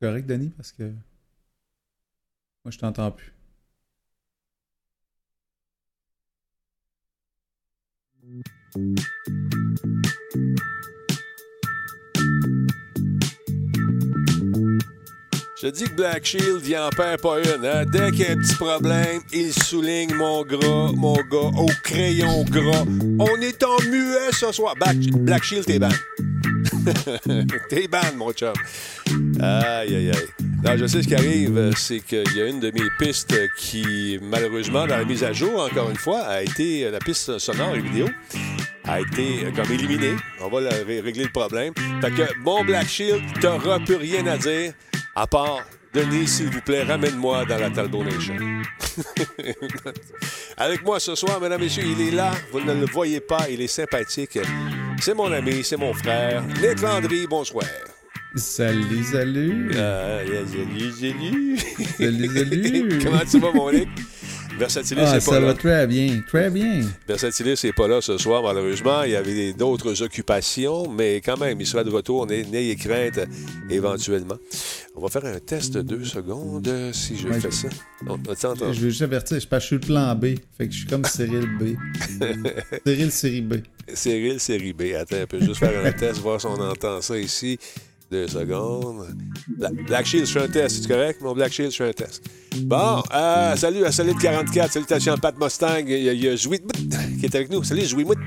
correct, Denis, parce que. Moi, je t'entends plus. Je dis que Black Shield, il en perd pas une. Hein? Dès qu'il y a un petit problème, il souligne mon gras, mon gars, au crayon gras. On est en muet ce soir. Black, Black Shield, t'es ban. t'es ban, mon chum. Aïe, aïe, aïe. Non, je sais ce qui arrive, c'est qu'il y a une de mes pistes qui, malheureusement, dans la mise à jour, encore une fois, a été la piste sonore et vidéo a été comme éliminée. On va régler le problème. Fait que, bon Black Shield, t'auras plus rien à dire à part Denis, s'il vous plaît, ramène-moi dans la Talbot Nation. Avec moi ce soir, mesdames, messieurs, il est là. Vous ne le voyez pas, il est sympathique. C'est mon ami, c'est mon frère. Nick Landry, bonsoir. Salut, salut. Euh, salut, salut. Salut, salut. Comment tu vas, mon Nick? Versatilis, Ah, c'est ça pas va là. très bien, très bien. Versatilis n'est pas là ce soir, malheureusement. Il y avait d'autres occupations, mais quand même, il sera de retour. N'ayez crainte, éventuellement. On va faire un test de deux secondes si je Ouais, fais je- ça. On, on? Je veux juste avertir, je suis le plan B. Fait que je suis comme Cyril B. Cyril série B. Cyril, série B. Attends un peu, juste faire un test, voir si on entend ça ici. Deux secondes. Bla- Black Shield, je fais un test. C'est correct? Mon Black Shield, je fais un test. Bon, euh, salut à Solide 44. Salutations à Pat Mustang. Il y a, il qui est avec nous. Salut, Zouimout.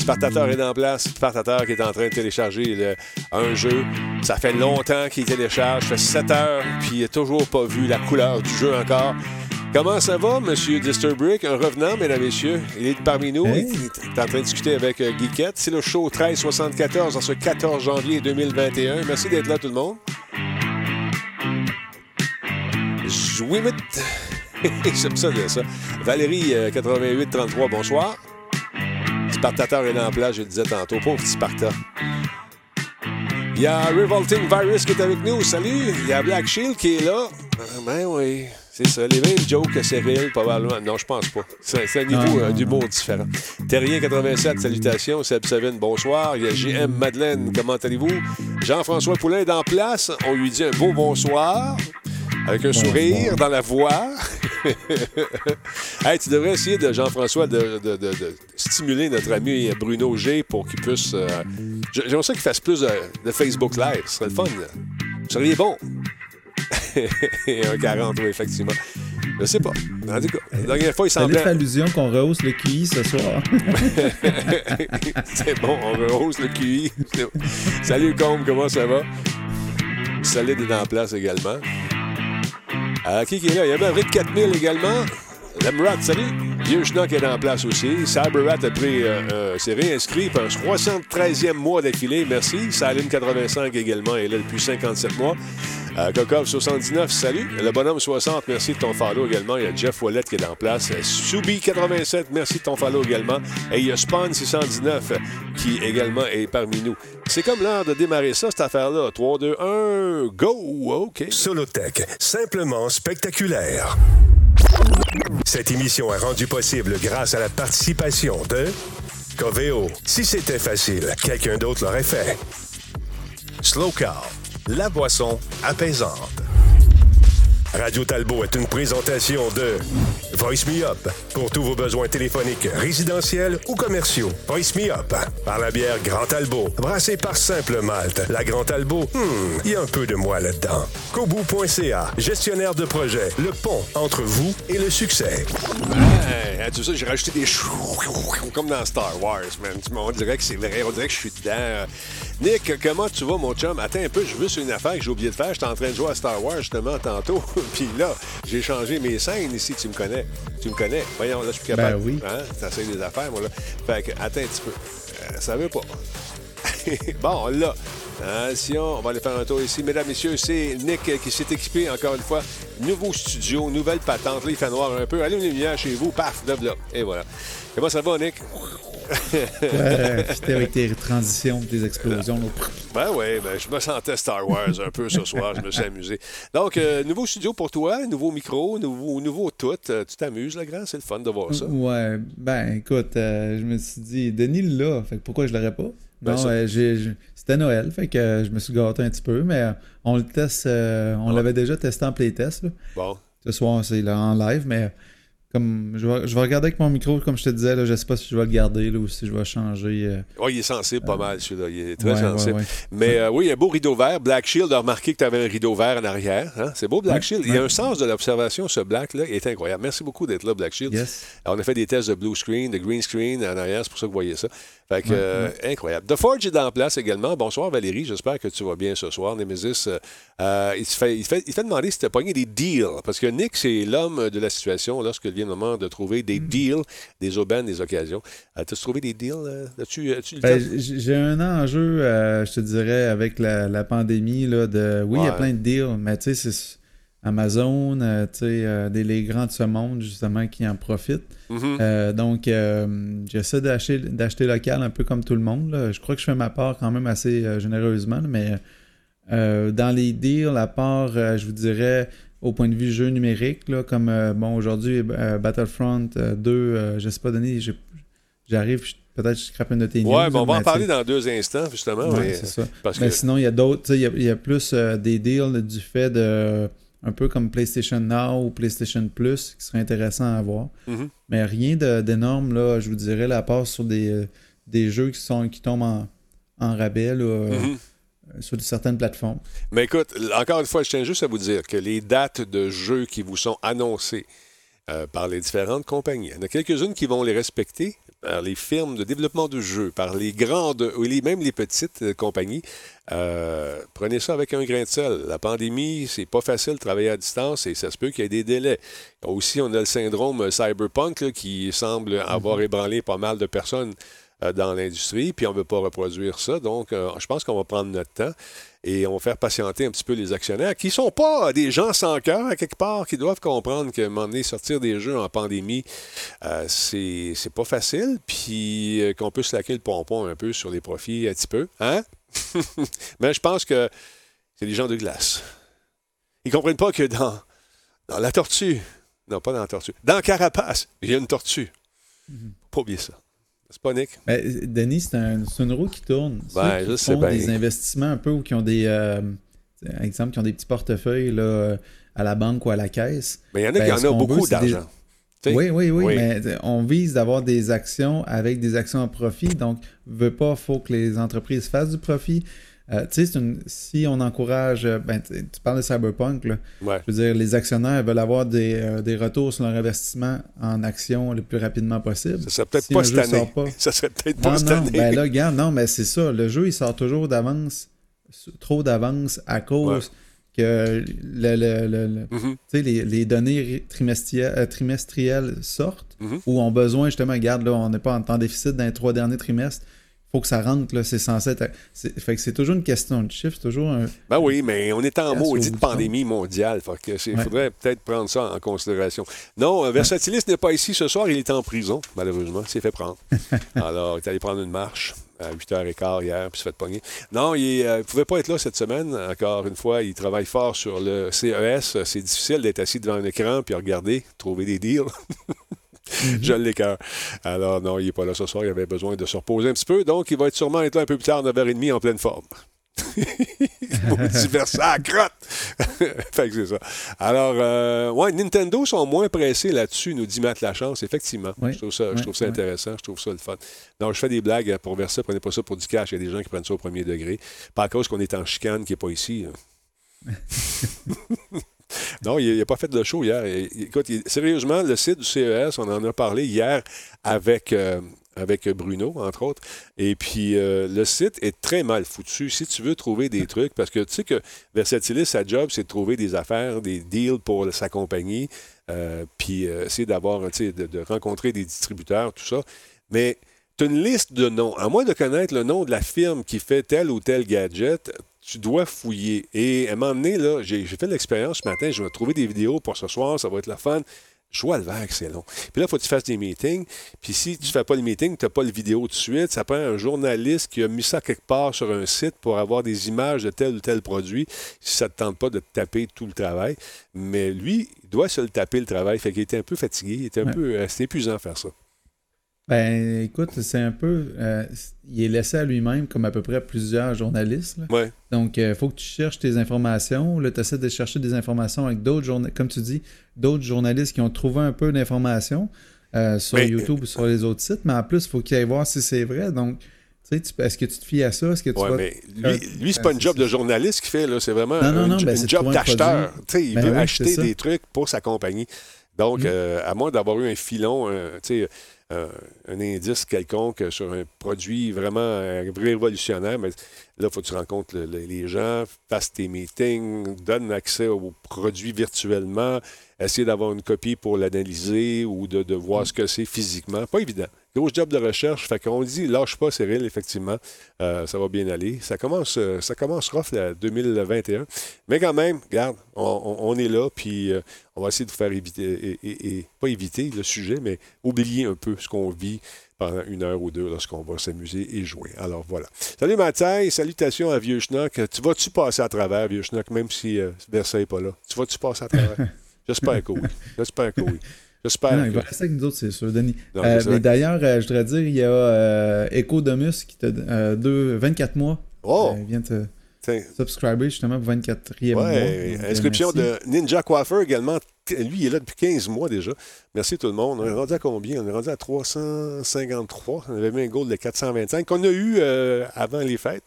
Spartateur est en place. Spartateur qui est en train de télécharger un jeu. Ça fait longtemps qu'il télécharge. Ça fait 7 heures, puis il n'a toujours pas vu la couleur du jeu encore. Comment ça va, Monsieur Disturbrick? Un revenant, mesdames et messieurs. Il est parmi nous. Hey. Il est en train de discuter avec euh, Geekette. C'est le show 1374 en ce 14 janvier 2021. Merci d'être là, tout le monde. Jouimit. J'aime ça dire ça. Valérie, euh, 8833, bonsoir. Spartateur est là en place, je le disais tantôt. Pauvre petit Sparta. Il y a Revolting Virus qui est avec nous. Salut. Il y a Black Shield qui est là. Ah, Ben oui, c'est ça. Les mêmes jokes que Cyril, probablement. Non, je pense pas. C'est un niveau Ah, euh, d'humour différent. Terrien 87, salutations. Seb Savine, bonsoir. Il y a JM Madeleine, comment allez-vous? Jean-François Poulain est en place. On lui dit un beau bonsoir. Avec un sourire dans la voix. hey, tu devrais essayer de Jean-François de, de- de- de stimuler notre ami Bruno G pour qu'il puisse. euh, J'aimerais ça qu'il fasse plus de, Facebook Live. Ce serait le fun. Vous seriez bon. un 40, oui, effectivement. Je sais pas. En tout cas, la dernière fois, il semblait. allusion qu'on rehausse le QI ce soir. C'est bon, on rehausse le QI. Salut, Combe, comment ça va? Solide est en place également. Euh, qui, qui est là? Il y a Maverick 4000 également. Lemrat, salut. Vieux Schnock est en place aussi. Cyberrat a pris, euh, euh, s'est réinscrit pour un 73e mois d'affilée. Merci. Saline 85 également est là depuis 57 mois. Euh, Kokov 79, salut. Le bonhomme 60, merci de ton follow également. Il y a Jeff Wallet qui est en place. Euh, Subi 87, merci de ton follow également. Et il y a Spawn 619 qui également est parmi nous. C'est comme l'heure de démarrer ça, cette affaire-là. 3, 2, 1, go! OK. Solotech, simplement spectaculaire. Cette émission est rendue possible grâce à la participation de Coveo. Si c'était facile, quelqu'un d'autre l'aurait fait. Slow Car, la boisson apaisante. Radio Talbot est une présentation de Voice Me Up pour tous vos besoins téléphoniques résidentiels ou commerciaux. Voice Me Up par la bière Grand Talbot, brassée par Simple Malte. La Grand Talbot, hmm, il y a un peu de moi là-dedans. Kobu.ca, gestionnaire de projet, le pont entre vous et le succès. Hein, tu sais, j'ai rajouté des comme dans Star Wars, man. On dirait que c'est vrai, on dirait que je suis dedans. Nick, comment tu vas, mon chum? Attends un peu, je veux sur une affaire que j'ai oublié de faire. J'étais en train de jouer à Star Wars, justement, tantôt. Puis là, j'ai changé mes scènes ici, tu me connais. Tu me connais. Voyons, là, je suis capable. Ben oui. Hein? T'essayes des affaires, moi, là. Fait que, attends un petit peu. Euh, ça veut pas. bon, là. Attention, on va aller faire un tour ici. Mesdames, messieurs, c'est Nick qui s'est équipé encore une fois. Nouveau studio, nouvelle patente. Là, il fait noir un peu. Allez, une lumière chez vous. Paf, là, là. Et voilà. Comment ça va, Nick? Euh, J'étais avec tes transitions, tes explosions. là. Ben oui, ben, je me sentais Star Wars un peu ce soir. Je me suis amusé. Donc, euh, nouveau studio pour toi, nouveau micro, nouveau, nouveau tout. Euh, tu t'amuses, le grand? C'est le fun de voir ça. Ouais, ben écoute, euh, je me suis dit, Denis l'a, fait pourquoi je l'aurais pas? Ben, non, j'ai- c'était Noël, fait que euh, je me suis gâté un petit peu, mais euh, on le teste, euh, on Ouais? l'avait déjà testé en playtest. là. Bon. Ce soir, c'est en live, mais comme je vais, je vais regarder avec mon micro, comme je te disais, là, je sais pas si je vais le garder là, ou si je vais changer. euh, Oui, il est sensible pas mal, celui-là. Il est très ouais, sensible. ouais, ouais. Mais euh, oui, il y a un beau rideau vert. Black Shield a remarqué que tu avais un rideau vert en arrière. hein? C'est beau, Black Shield. Il y a un sens de l'observation, ce Black-là. Il est incroyable. Merci beaucoup d'être là, Black Shield. Yes. Alors, on a fait des tests de blue screen, de green screen en arrière. C'est pour ça que vous voyez ça. Fait que, euh, incroyable. The Forge est en place également. Bonsoir, Valérie. J'espère que tu vas bien ce soir. Nemesis, euh, euh, il, se fait, il, fait, il fait demander si tu as pogné des deals. Parce que Nick, c'est l'homme de la situation lorsque vient le moment de trouver des Mm. deals, des aubaines, des occasions. Euh, T'as-tu trouvé des deals? As-tu Ben, j'ai un enjeu, je te dirais, avec la, la pandémie, là, de. Oui, il y a plein de deals, mais tu sais, c'est Amazon, euh, tu sais, euh, des les grands de ce monde, justement, qui en profitent. Mhm. Euh, donc, j'essaie d'acheter, local un peu comme tout le monde. là. Je crois que je fais ma part quand même assez généreusement, là, mais dans les deals, à part, je vous dirais, au point de vue jeu numérique, là, comme bon, aujourd'hui, Battlefront euh, 2, euh, je sais pas donné, j'ai- j'arrive, peut-être je scrape une de tes news, Ouais, ben, on va mais en parler dans deux instants, justement. ouais, mais- c'est ça. parce Mais que, sinon, il y a d'autres, tu sais, il y a- il y, a plus des deals du fait de, un peu comme PlayStation Now ou PlayStation Plus, qui serait intéressant à avoir. Mhm. Mais rien d'énorme, là, je vous dirais, à part sur des, euh, des jeux qui, sont, qui tombent en, en rabais là, euh, Mhm. sur certaines plateformes. Mais écoute, encore une fois, je tiens juste à vous dire que les dates de jeux qui vous sont annoncées euh, par les différentes compagnies, il y en a quelques-unes qui vont les respecter par les firmes de développement de jeux, par les grandes, ou les- même les petites euh, compagnies. Euh, prenez ça avec un grain de sel. La pandémie, c'est pas facile de travailler à distance et ça se peut qu'il y ait des délais. Aussi, on a le syndrome euh, cyberpunk là, qui semble avoir ébranlé pas mal de personnes dans l'industrie, puis on ne veut pas reproduire ça. Donc, euh, je pense qu'on va prendre notre temps et on va faire patienter un petit peu les actionnaires qui ne sont pas des gens sans cœur, à quelque part, qui doivent comprendre moment donné, sortir des jeux en pandémie, euh, c'est c'est pas facile, puis euh, qu'on peut se laquer le pompon un peu sur les profits un petit peu. Hein? Mais je pense que c'est des gens de glace. Ils comprennent pas que dans, dans la tortue, non, pas dans la tortue, dans Carapace, il y a une tortue. Faut Pas oublier ça. C'est pas Nick? Denis, c'est un, c'est une roue qui tourne. Ceux Ben, qui je sais font bien. des investissements un peu ou qui ont des. euh, exemple, qui ont des petits portefeuilles là, euh, à la banque ou à la caisse. Mais il y en a Ben, qui en ont beaucoup des- d'argent. Oui, oui, Oui. mais euh, on vise d'avoir des actions avec des actions en profit. Donc, veut pas, faut que les entreprises fassent du profit. Euh, tu sais, si on encourage, euh, ben, tu parles de cyberpunk, là. Ouais. je veux dire, les actionnaires veulent avoir des, euh, des retours sur leur investissement en actions le plus rapidement possible. Ça serait peut-être Si pas cette année. sort pas- Ça serait peut-être pas Non, cette non, année. ben là, regarde, non, mais c'est ça. Le jeu, il sort toujours d'avance, trop d'avance à cause que le, le- le- le- Mhm. tu sais, les, les données trimestrielles, trimestrielles sortent Mhm. ou ont besoin, justement, regarde, là, on n'est pas en temps déficit dans les trois derniers trimestres. Faut que ça rentre, là, c'est censé être. c'est- Fait que c'est toujours une question de chiffre, toujours un. Ben oui, mais on est en maudite pandémie mondiale. Il Ouais. faudrait peut-être prendre ça en considération. Non, euh, Versatilis n'est pas ici ce soir. Il est en prison, malheureusement. Il s'est fait prendre. Alors, il est allé prendre une marche à 8h15 hier, puis il s'est fait pogner. Non, il ne pouvait pas être là cette semaine. Encore une fois, il travaille fort sur le CES. C'est difficile d'être assis devant un écran puis regarder, trouver des deals. Je l'écœure. Alors, non, il n'est pas là ce soir. Il avait besoin de se reposer un petit peu. Donc, il va être sûrement être là un peu plus tard, 9h30, en pleine forme. À crotte! fait que c'est ça. Alors, euh, ouais, Nintendo sont moins pressés là-dessus, nous dit Matt Lachance, effectivement. Oui, Je trouve ça, je trouve ça oui. intéressant, je trouve ça le fun. Non, je fais des blagues pour Versa, prenez pas ça pour du cash. Il y a des gens qui prennent ça au premier degré. Pas à cause qu'on est en chicane qui n'est pas ici. hein. Non, il n'a pas fait de show hier. Écoute, sérieusement, le site du CES, on en a parlé hier avec, euh, avec Bruno, entre autres. Et puis, euh, le site est très mal foutu. Si tu veux trouver des trucs, parce que tu sais que Versatilis, sa job, c'est de trouver des affaires, des deals pour sa compagnie, euh, puis essayer d'avoir, de, de rencontrer des distributeurs, tout ça. Mais tu as une liste de noms. À moins de connaître le nom de la firme qui fait tel ou tel gadget, tu dois fouiller. Et à un moment donné, là, j'ai fait l'expérience ce matin, je vais trouver des vidéos pour ce soir, ça va être la fun. Je vois le vague, c'est long. Puis là, il faut que tu fasses des meetings. Puis si tu ne fais pas le meeting, tu n'as pas le vidéo tout de suite. Ça prend un journaliste qui a mis ça quelque part sur un site pour avoir des images de tel ou tel produit. Si ça ne te tente pas de te taper tout le travail. Mais lui, il doit se le taper le travail. Fait qu'il était un peu fatigué. Il était un Ouais. peu. euh, C'était épuisant de faire ça. Ben, écoute, c'est un peu. euh, il est laissé à lui-même, comme à peu près plusieurs journalistes. là. Ouais. Donc, il faut que tu cherches tes informations. Là, tu essaies de chercher des informations avec d'autres journalistes, comme tu dis, d'autres journalistes qui ont trouvé un peu d'informations euh, sur Mais- YouTube ou sur les autres sites. Mais en plus, il faut qu'il aille voir si c'est vrai. Donc, tu sais, est-ce que tu te fies à ça? Est-ce que tu Ouais, vas. mais Euh, lui, lui c'est pas euh, une job de journaliste qu'il fait, là. C'est vraiment Non, non, non, jo- ben, une job d'acheteur. produit. Tu sais, il Ben veut oui, acheter des trucs pour sa compagnie. Donc, Mm. euh, à moins d'avoir eu un filon, tu sais, un, un indice quelconque sur un produit vraiment euh, révolutionnaire, mais là, il faut que tu rencontres le- le- les gens, fasses tes meetings, donne accès au produit virtuellement, essayer d'avoir une copie pour l'analyser ou de, de Mm. voir ce que c'est physiquement. Pas évident. Gros job de recherche. Fait qu'on dit, lâche pas, Cyril, effectivement. Euh, ça va bien aller. Ça commence, euh, ça commence rough, là, 2021. Mais quand même, regarde, on, on- on est là, puis euh, on va essayer de vous faire éviter, et, et- et- pas éviter le sujet, mais oublier un peu ce qu'on vit pendant une heure ou deux lorsqu'on va s'amuser et jouer. Alors voilà. Salut Mathieu, salutations à Vieux Schnock. Tu vas-tu passer à travers, Vieux Schnock, même si euh, Versailles n'est pas là? Tu vas-tu passer à travers? J'espère que oui. J'espère que oui. J'espère Non, il va rester avec nous autres, c'est sûr, Denis. Non, Euh, mais vrai. d'ailleurs, euh, je voudrais dire, il y a euh, Ecodomus qui t'a euh, deux, 24 mois. Oh! Euh, il vient te subscriber justement pour 24e mois. Ouais, euh, inscription merci. de Ninja Coiffeur également. Lui, il est là depuis 15 mois déjà. Merci tout le monde. On est rendu à combien? On est rendu à 353. On avait mis un goal de 425 qu'on a eu euh, avant les fêtes.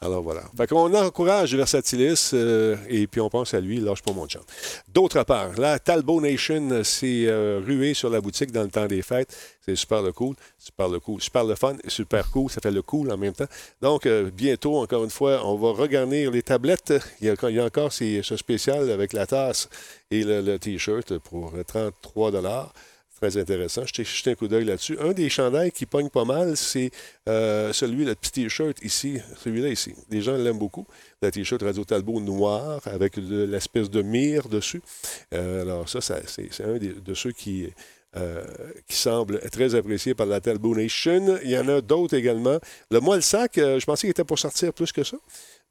Alors voilà. Fait qu'on encourage Versatilis euh, et puis on pense à lui, lâche pas mon chum. D'autre part, la Talbot Nation s'est euh, ruée sur la boutique dans le temps des fêtes. C'est super le cool, super le cool, super le fun, super cool. Ça fait le cool en même temps. Donc, bientôt, encore une fois, on va regarnir les tablettes. Il y a, encore ce spécial avec la tasse et le, le T-shirt pour euh, 33 Très intéressant. Je t'ai jeté un coup d'œil là-dessus. Un des chandails qui pogne pas mal, c'est euh, celui, le petit T-shirt ici, celui-là ici. Les gens l'aiment beaucoup. Le T-shirt Radio Talbot noir avec le- l'espèce de mire dessus. Euh, alors ça, c'est un de ceux qui, euh, qui semble très apprécié par la Talbot Nation. Il y en a d'autres également. Le moelle sac, euh, je pensais qu'il était pour sortir plus que ça.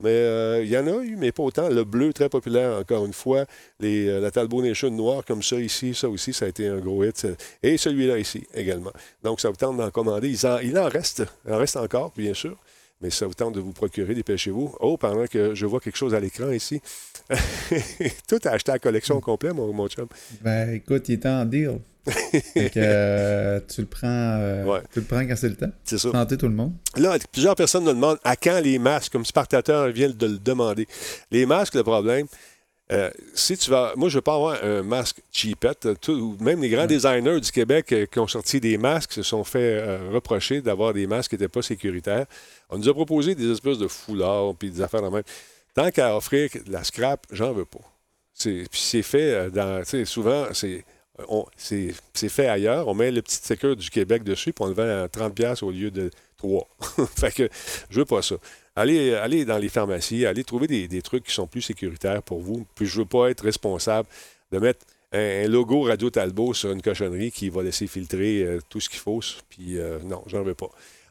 Mais euh, il y en a eu, mais pas autant. Le bleu, très populaire, encore une fois. Les, euh, la Talbot Nation noire, comme ça ici, ça aussi, ça a été un gros hit. Et celui-là ici également. Donc, ça vous tente d'en commander. Il en, il en reste. Il en reste encore, bien sûr. Mais ça vous tente de vous procurer, dépêchez-vous. Oh, pendant que je vois quelque chose à l'écran ici. Tout a acheté la collection au complet, mon, mon chum. Ben écoute, il est en deal. Fait que, euh, tu le prends euh, Ouais. tu le prends quand c'est le temps. C'est ça. Santé tout le monde. Là, plusieurs personnes me demandent à quand les masques, comme Spartateur vient de le demander. Les masques, le problème, euh, si tu vas. Moi, je veux pas avoir un masque cheapette. Tout- même les grands designers du Québec euh, qui ont sorti des masques se sont fait euh, reprocher d'avoir des masques qui n'étaient pas sécuritaires. On nous a proposé des espèces de foulards puis des affaires de même. Tant qu'à offrir de la scrap, j'en veux pas. C'est, puis c'est fait dans. Tu sais, souvent, c'est. On- c'est, fait ailleurs. On met le petit sticker du Québec dessus, puis on le vend à 30$ au lieu de 3. fait que je veux pas ça. Allez, allez dans les pharmacies, allez trouver des, des trucs qui sont plus sécuritaires pour vous. Puis je veux pas être responsable de mettre un, logo Radio Talbot sur une cochonnerie qui va laisser filtrer euh, tout ce qu'il faut. Puis euh, non, veux pas.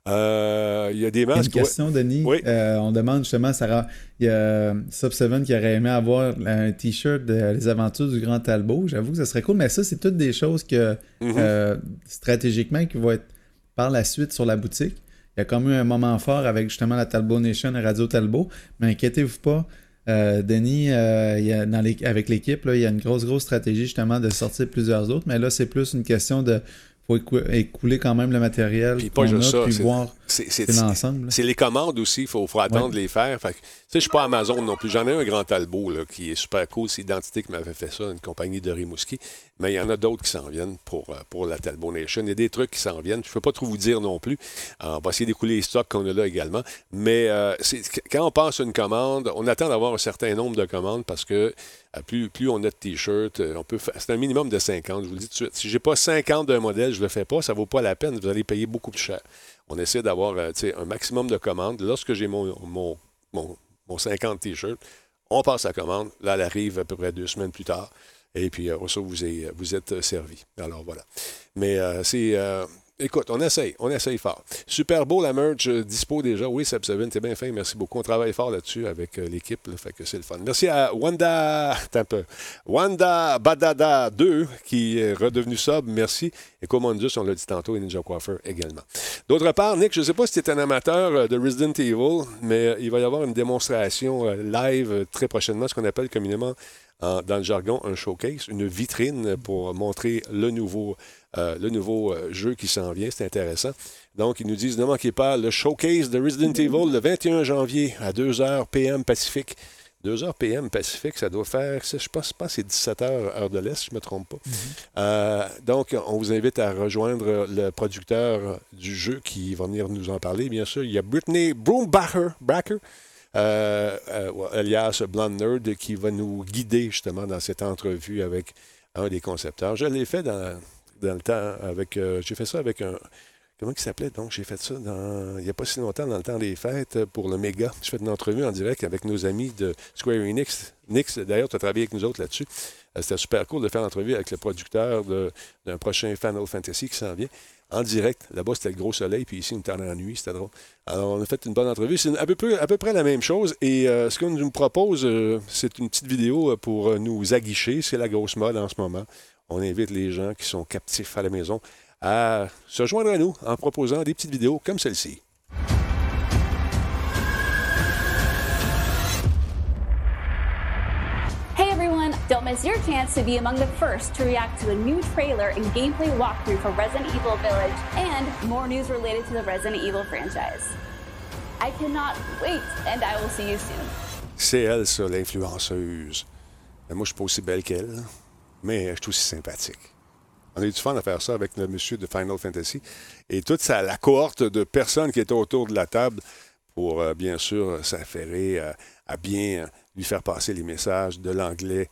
Euh, Il y a des masques. Une question, Denis. Oui. Euh, on demande justement, Sarah, il y a Sub7 qui aurait aimé avoir un t-shirt de Les Aventures du Grand Talbot. J'avoue que ça serait cool, mais ça, c'est toutes des choses que Mhm. euh, stratégiquement qui vont être par la suite sur la boutique. Il y a comme eu un moment fort avec justement la Talbot Nation et Radio Talbot, mais inquiétez-vous pas. euh, Denis, euh, il y a dans les- avec l'équipe, il y a une grosse, grosse stratégie justement de sortir plusieurs autres, mais là, c'est plus une question de faut écou- écouler quand même le matériel Puis pas juste a, ça, puis c'est- voir l'ensemble. C'est les commandes aussi, il faut, faut attendre de les faire. Fait que, je suis pas Amazon non plus. J'en ai un grand Talbot là, qui est super cool. C'est Identité qui m'avait fait ça, une compagnie de Rimouski. Mais il y en a d'autres qui s'en viennent pour, euh, pour la Talbot Nation. Il y a des trucs qui s'en viennent. Je ne peux pas trop vous dire non plus. Euh, on va essayer d'écouler les stocks qu'on a là également. Mais euh, quand on passe une commande, on attend d'avoir un certain nombre de commandes parce que plus, plus on a de t-shirts, on peut c'est un minimum de 50. Je vous le dis tout de suite. Si j'ai pas 50 d'un modèle, je le fais pas. Ça vaut pas la peine. Vous allez payer beaucoup plus cher. On essaie d'avoir un maximum de commandes. Lorsque j'ai mon, mon, mon, mon 50 t-shirts, on passe la commande. Là, elle arrive à peu près deux semaines plus tard. Et puis, euh, ça, vous, est- êtes euh, servi. Alors, voilà. Mais euh, c'est. euh, écoute, on essaye, on essaye fort. Super beau la merch euh, dispo déjà. Oui, Seb Seven, t'es bien fin, merci beaucoup. On travaille fort là-dessus avec euh, l'équipe, fait que c'est le fun. Merci à Wanda, un peu, Wanda Badada 2 qui est redevenu sub, merci. Et Commandus, on l'a dit tantôt, et Ninja Coiffeur également. D'autre part, Nick, je ne sais pas si tu es un amateur euh, de Resident Evil, mais euh, il va y avoir une démonstration euh, live euh, très prochainement, ce qu'on appelle communément en- dans le jargon un showcase, une vitrine pour montrer le nouveau, euh, le nouveau euh, jeu qui s'en vient. C'est intéressant. Donc, ils nous disent, ne manquez pas le showcase de Resident Evil le 21 janvier à 2h PM Pacifique. 2h PM Pacifique, ça doit faire, je pense, je pense c'est 17h heure de l'Est, si je ne me trompe pas. Euh, donc, on vous invite à rejoindre le producteur du jeu qui va venir nous en parler, bien sûr. Il y a Brittany Broombacher, Bracker, euh, euh, alias Blonde Nerd, qui va nous guider justement dans cette entrevue avec un des concepteurs. Je l'ai fait dans, dans le temps avec. euh, j'ai fait ça avec un. Comment il s'appelait donc? J'ai fait ça dans, il n'y a pas si longtemps, dans le temps des fêtes, pour le Méga. J'ai fait une entrevue en direct avec nos amis de Square Enix. Nix, d'ailleurs, tu as travaillé avec nous autres là-dessus. Euh, C'était super cool de faire l'entrevue avec le producteur d'un prochain Final Fantasy qui s'en vient. En direct. Là-bas, c'était le gros soleil, puis ici, on était la nuit. C'était drôle. Alors, on a fait une bonne entrevue. C'est à peu près, la même chose. Et euh, ce qu'on nous propose, euh, c'est une petite vidéo euh, pour nous aguicher. C'est la grosse mode en ce moment. On invite les gens qui sont captifs à la maison à se joindre à nous en proposant des petites vidéos comme celle-ci. Don't miss your chance to be among the first to react to a new trailer and gameplay walkthrough for Resident Evil Village and more news related to the Resident Evil franchise. I cannot wait, and I will see you soon. C'est elle, ça, l'influenceuse. Mais moi, je suis pas aussi belle qu'elle, mais je suis aussi sympathique. On a eu du fun à faire ça avec le monsieur de Final Fantasy et toute sa, la cohorte de personnes qui étaient autour de la table pour, euh, bien sûr, s'affairer à, à bien euh, lui faire passer les messages de l'anglais.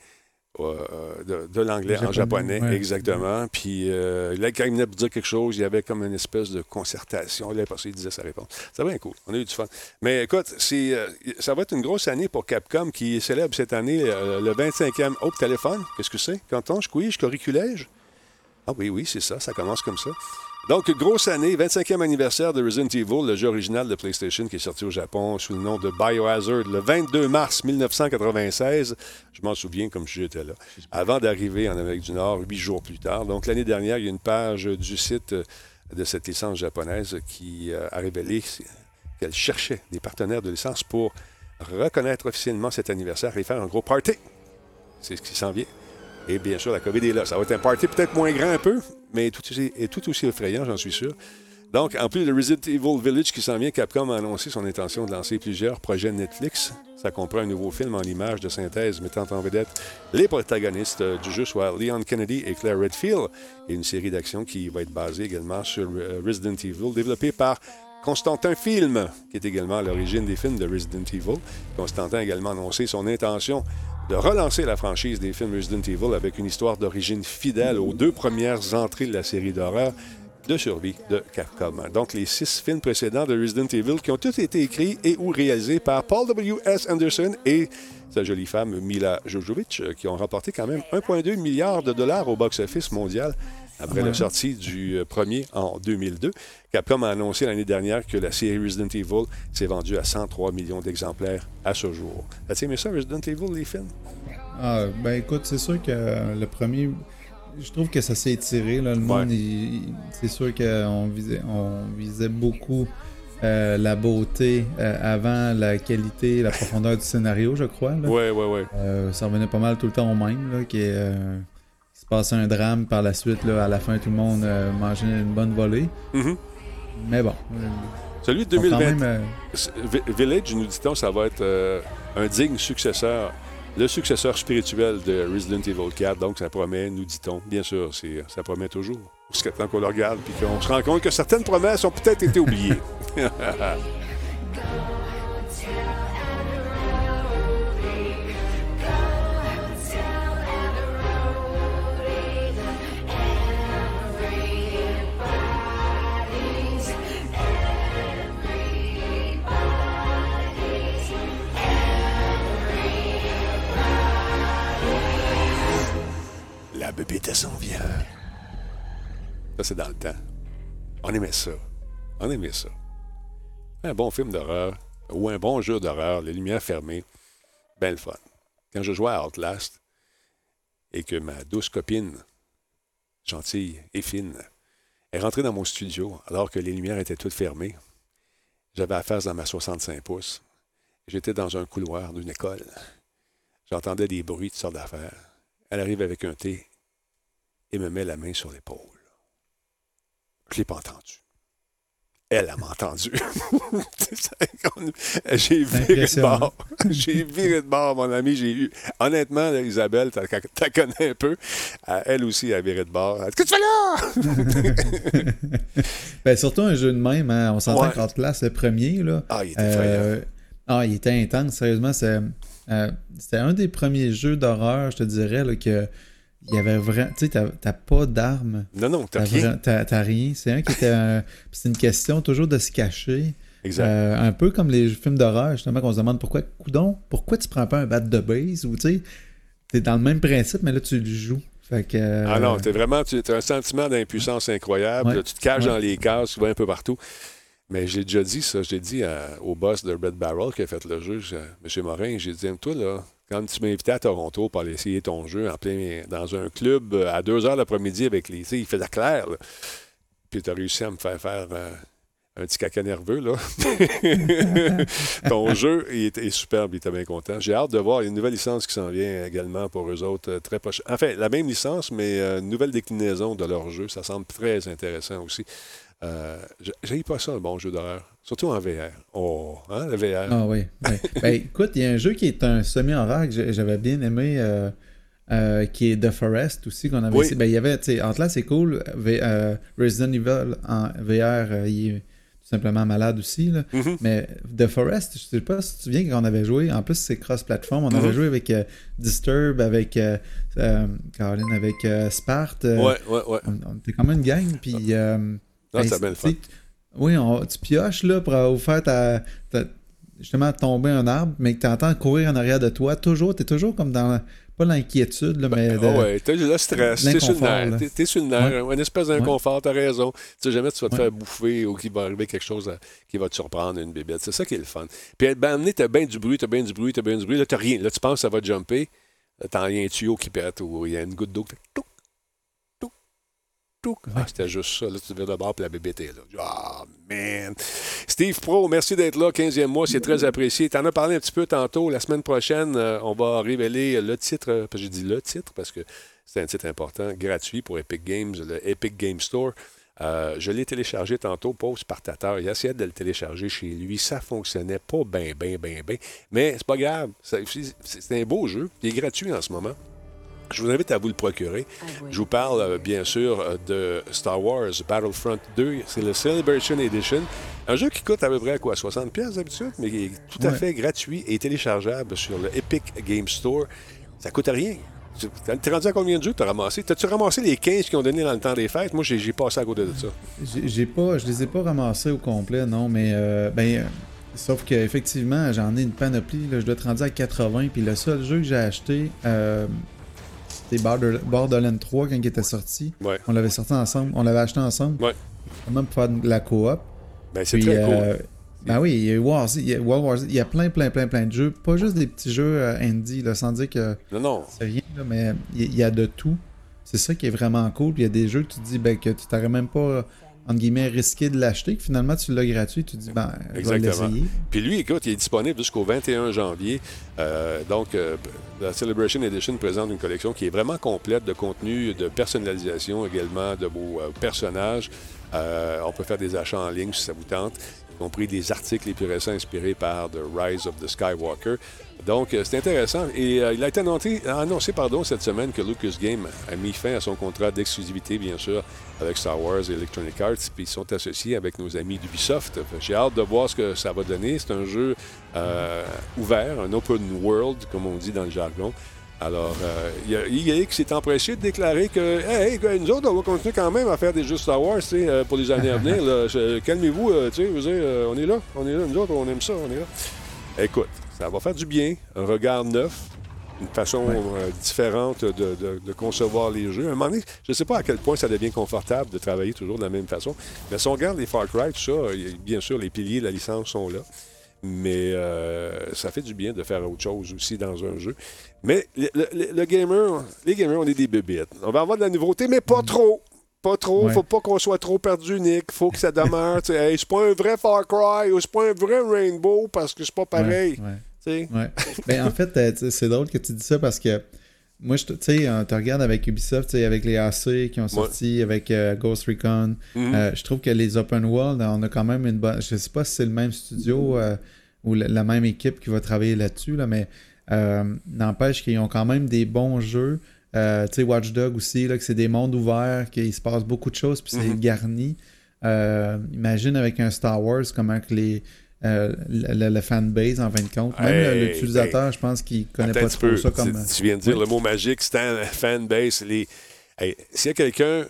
Euh, de, de l'anglais en Japonais, ouais. exactement. Puis euh, là, quand il venait pour dire quelque chose, il y avait comme une espèce de concertation. Là, parce qu'il disait sa réponse. C'était bien cool. On a eu du fun. Mais écoute, c'est, euh, ça va être une grosse année pour Capcom qui célèbre cette année euh, le 25e. Oh, téléphone, qu'est-ce que c'est? Canton, quiche, corriculège? Ah oui, oui, c'est ça, ça commence comme ça. Donc, grosse année, 25e anniversaire de Resident Evil, le jeu original de PlayStation qui est sorti au Japon sous le nom de Biohazard le 22 mars 1996. Je m'en souviens comme si j'étais là. Avant d'arriver en Amérique du Nord, huit jours plus tard. Donc, l'année dernière, il y a une page du site euh, de cette licence japonaise qui euh, a révélé qu'elle cherchait des partenaires de licence pour reconnaître officiellement cet anniversaire et faire un gros party. C'est ce qui s'en vient. Et bien sûr, la COVID est là. Ça va être un party peut-être moins grand un peu, mais tout aussi, tout aussi effrayant, j'en suis sûr. Donc, en plus de Resident Evil Village qui s'en vient, Capcom a annoncé son intention de lancer plusieurs projets Netflix. Ça comprend un nouveau film en images de synthèse mettant en vedette les protagonistes euh, du jeu, soit Leon Kennedy et Claire Redfield, et une série d'actions qui va être basée également sur euh, Resident Evil, développée par Constantin Film, qui est également à l'origine des films de Resident Evil. Constantin a également annoncé son intention de relancer la franchise des films Resident Evil avec une histoire d'origine fidèle aux deux premières entrées de la série d'horreur de survie de Capcom. Donc, les six films précédents de Resident Evil qui ont tous été écrits et ou réalisés par Paul W.S. Anderson et sa jolie femme Mila Jojovic, euh, qui ont remporté quand même 1,2 milliard de dollars au box-office mondial après la sortie du euh, premier en 2002. Capcom a annoncé l'année dernière que la série Resident Evil s'est vendue à 103 millions d'exemplaires à ce jour. As-tu aimé ça, Resident Evil, les films? Ah, ben écoute, c'est sûr que euh, le premier. Je trouve que ça s'est étiré. Là. Le monde, Ouais. c'est sûr qu'on visait, on visait beaucoup euh, la beauté euh, avant la qualité, la profondeur du scénario, je crois. là. Ouais, ouais, ouais. Euh, ça revenait pas mal tout le temps au même, là, qui est, se passait un drame par la suite, là, à la fin tout le monde euh, mangeait une bonne volée. Mhm. Mais bon, Celui de ils sont quand 2020. même, euh, Vi- Village, nous dit-on, ça va être euh, un digne successeur, le successeur spirituel de Resident Evil 4. Donc, ça promet, nous dit-on. Bien sûr, ça promet toujours. Jusqu'à temps qu'on le regarde puis qu'on se rend compte que certaines promesses ont peut-être été oubliées. La bébête s'en vient. Ça, c'est dans le temps. On aimait ça. On aimait ça. Un bon film d'horreur ou un bon jeu d'horreur, les lumières fermées, belle fun. Quand je jouais à Outlast et que ma douce copine, gentille et fine, est rentrée dans mon studio alors que les lumières étaient toutes fermées, j'avais affaire dans ma 65 pouces. J'étais dans un couloir d'une école. J'entendais des bruits de sortes d'affaires. Elle arrive avec un thé et me met la main sur l'épaule. Je ne l'ai pas entendu. Elle, a entendu. J'ai viré de bord. J'ai viré de bord, mon ami. J'ai eu. Honnêtement, Isabelle, tu la connais un peu. Euh, elle aussi a viré de bord. Qu'est-ce que tu fais là? ben, surtout un jeu de même. Hein. On s'entend ouais. qu'en classe, le premier. Là, ah, il était euh, Ah, il était intense. Sérieusement, euh, c'était un des premiers jeux d'horreur, je te dirais, là, que il y avait vraiment. Tu sais, t'as pas d'armes. Non, non, t'as rien. T'as rien. C'est un qui était. c'est une question toujours de se cacher. Exact. Euh, un peu comme les films d'horreur, justement, qu'on se demande pourquoi, coudon, pourquoi tu prends pas un bat de base ou tu sais, t'es dans le même principe, mais là, tu le joues. Fait que, euh... Ah non, t'es vraiment. Tu as un sentiment d'impuissance incroyable. Ouais. Là, tu te caches Ouais. dans les cases, tu vas un peu partout. Mais j'ai déjà dit ça. J'ai dit à- au boss de Red Barrel qui a fait le jeu, je- M. Morin, j'ai dit, toi, là, quand tu m'as invité à Toronto pour aller essayer ton jeu en plein, dans un club euh, à 2 heures l'après-midi avec les. Tu sais, il faisait clair, là. Puis tu as réussi à me faire faire euh, un petit caca nerveux, là. ton jeu il est, est superbe, il était bien content. J'ai hâte de voir une nouvelle licence qui s'en vient également pour eux autres euh, très proche. Enfin, la même licence, mais une nouvelle déclinaison de leur jeu. Ça semble très intéressant aussi. Euh, j'ai pas ça, un bon jeu d'horreur. Surtout en VR. Oh, hein, le VR. Ah oui. ben, écoute, il y a un jeu qui est un semi-horreur que j'avais bien aimé, euh, euh, qui est The Forest aussi, qu'on avait Oui. Ben, il y avait, tu sais, c'est cool. V- euh, Resident Evil en VR, il est tout simplement malade aussi. Là. Mhm. Mais The Forest, je sais pas si tu te souviens quand on avait joué, en plus c'est cross-platform, on avait Mhm. joué avec Disturb, avec Caroline, avec Sparte. Ouais, ouais, ouais. on, on était comme une gang, puis... euh, Ah, ben, bien le fun. Oui, on- tu pioches là pour euh, faire ta, ta- justement tomber un arbre, mais que tu entends courir en arrière de toi. Toujours, tu es toujours comme dans pas l'inquiétude, là, mais de- Ah ouais, t'as le stress, t'es sur le nerf, t'es, t'es sur le nerf, une espèce d'inconfort, t'as raison. Tu sais jamais tu vas te Ouais. faire bouffer ou qu'il va arriver quelque chose à- qui va te surprendre, une bébête. C'est ça qui est le fun. Puis ben, amené, t'as bien du bruit, t'as bien du bruit, t'as bien du bruit. Là, t'as rien. Là, tu penses que ça va jumper. Là, t'as un tuyau qui pète ou il y a une goutte d'eau qui fait. Ah, c'était juste ça. Là, tu vires de bord puis la bébête est là. Ah, man. Steve Pro, merci d'être là. 15e mois, c'est très apprécié. T'en as parlé un petit peu tantôt. La semaine prochaine, euh, on va révéler le titre. euh, J'ai dit le titre parce que c'est un titre important, gratuit pour Epic Games, le Epic Game Store. Euh, je l'ai téléchargé tantôt, pauvre Spartateur. Il essayait de le télécharger chez lui. Ça fonctionnait pas bien, bien, bien, bien. Mais c'est pas grave. C'est un beau jeu. Il est gratuit en ce moment. Je vous invite à vous le procurer. Je vous parle euh, bien sûr euh, de Star Wars Battlefront 2. C'est le Celebration Edition. Un jeu qui coûte à peu près quoi 60 pièces d'habitude, mais qui est tout à Ouais. fait gratuit et téléchargeable sur le Epic Game Store. Ça coûte rien. Tu- T'es rendu à combien de jeux que t'as ramassé? T'as-tu ramassé les 15 qu'ils ont donné dans le temps des fêtes? Moi, j'ai passé à côté de ça. j'ai j'ai pas, je les ai pas ramassés au complet, non, mais euh, ben, euh, sauf qu'effectivement, j'en ai une panoplie, là, je dois être rendu à 80, puis le seul jeu que j'ai acheté, euh, c'était Border- Borderlands 3 quand il était sorti. Ouais. On l'avait sorti ensemble, on l'avait acheté ensemble, Ouais. même pour faire de la coop. Ben, c'est très cool. euh, Ben oui, il y a War Z, il y a World War Z, il y a plein, plein, plein, plein de jeux. Pas juste des petits jeux euh, indie, là, sans dire que Non, non. c'est rien, là, mais il y, a de tout. C'est ça qui est vraiment cool. Puis il y a des jeux que tu te dis ben, que tu t'aurais même pas, entre guillemets, risqué de l'acheter, que finalement tu l'as gratuit, tu te dis, ben, je Exactement. Puis lui, écoute, il est disponible jusqu'au 21 janvier. Euh, donc, euh, la Celebration Edition présente une collection qui est vraiment complète de contenu, de personnalisation également de vos euh, personnages. On peut faire des achats en ligne si ça vous tente, y compris des articles les plus récents inspirés par The Rise of the Skywalker. Donc, euh, c'est intéressant. Et euh, il a été annoncé, pardon, cette semaine que Lucas Game a mis fin à son contrat d'exclusivité, bien sûr, avec Star Wars et Electronic Arts, puis ils sont associés avec nos amis d'Ubisoft. J'ai hâte de voir ce que ça va donner. C'est un jeu euh, ouvert, un open world, comme on dit dans le jargon. Alors, euh, il y a EA qui s'est empressé de déclarer que, hey, hey, nous autres, on va continuer quand même à faire des jeux Star Wars euh, pour les années à venir. Calmez-vous, euh, euh, on est là, on est là, nous autres, on aime ça, on est là. Écoute, ça va faire du bien, un regard neuf, une façon euh, différente de, de- de concevoir les jeux. À un moment donné, je ne sais pas à quel point ça devient confortable de travailler toujours de la même façon. Mais si on regarde les Far Cry, tout ça, bien sûr, les piliers de la licence sont là. Mais euh, ça fait du bien de faire autre chose aussi dans un jeu. Mais le, le- le gamer, les gamers, on est des bébites. On va avoir de la nouveauté, mais pas trop. Pas trop. Ouais. Faut pas qu'on soit trop perdu, Nick. Faut que ça demeure. sais, hey, c'est pas un vrai Far Cry ou c'est pas un vrai Rainbow parce que c'est pas pareil. Ouais, ouais. Ben, en fait, euh, c'est drôle que tu dis ça parce que moi, je te- tu sais, euh, tu regardes avec Ubisoft, tu sais, avec les AC qui ont sorti, avec euh, Ghost Recon. Mhm. euh, je trouve que les open world, on a quand même une bonne. Je sais pas si c'est le même studio euh, ou la, la même équipe qui va travailler là-dessus, là, mais n'empêche qu'ils ont quand même des bons jeux. Euh, tu sais, Watch Dog aussi, là, que c'est des mondes ouverts, qu'il se passe beaucoup de choses, puis c'est Mhm. garni. Euh, imagine avec un Star Wars comment que les. euh, le, fanbase en fin de compte. Même Hey, l'utilisateur, je pense qu'il connaît Attends pas trop ça comme. Tu, tu viens de dire Oui. le mot magique, stand, fanbase. Les... Hey, S'il y a quelqu'un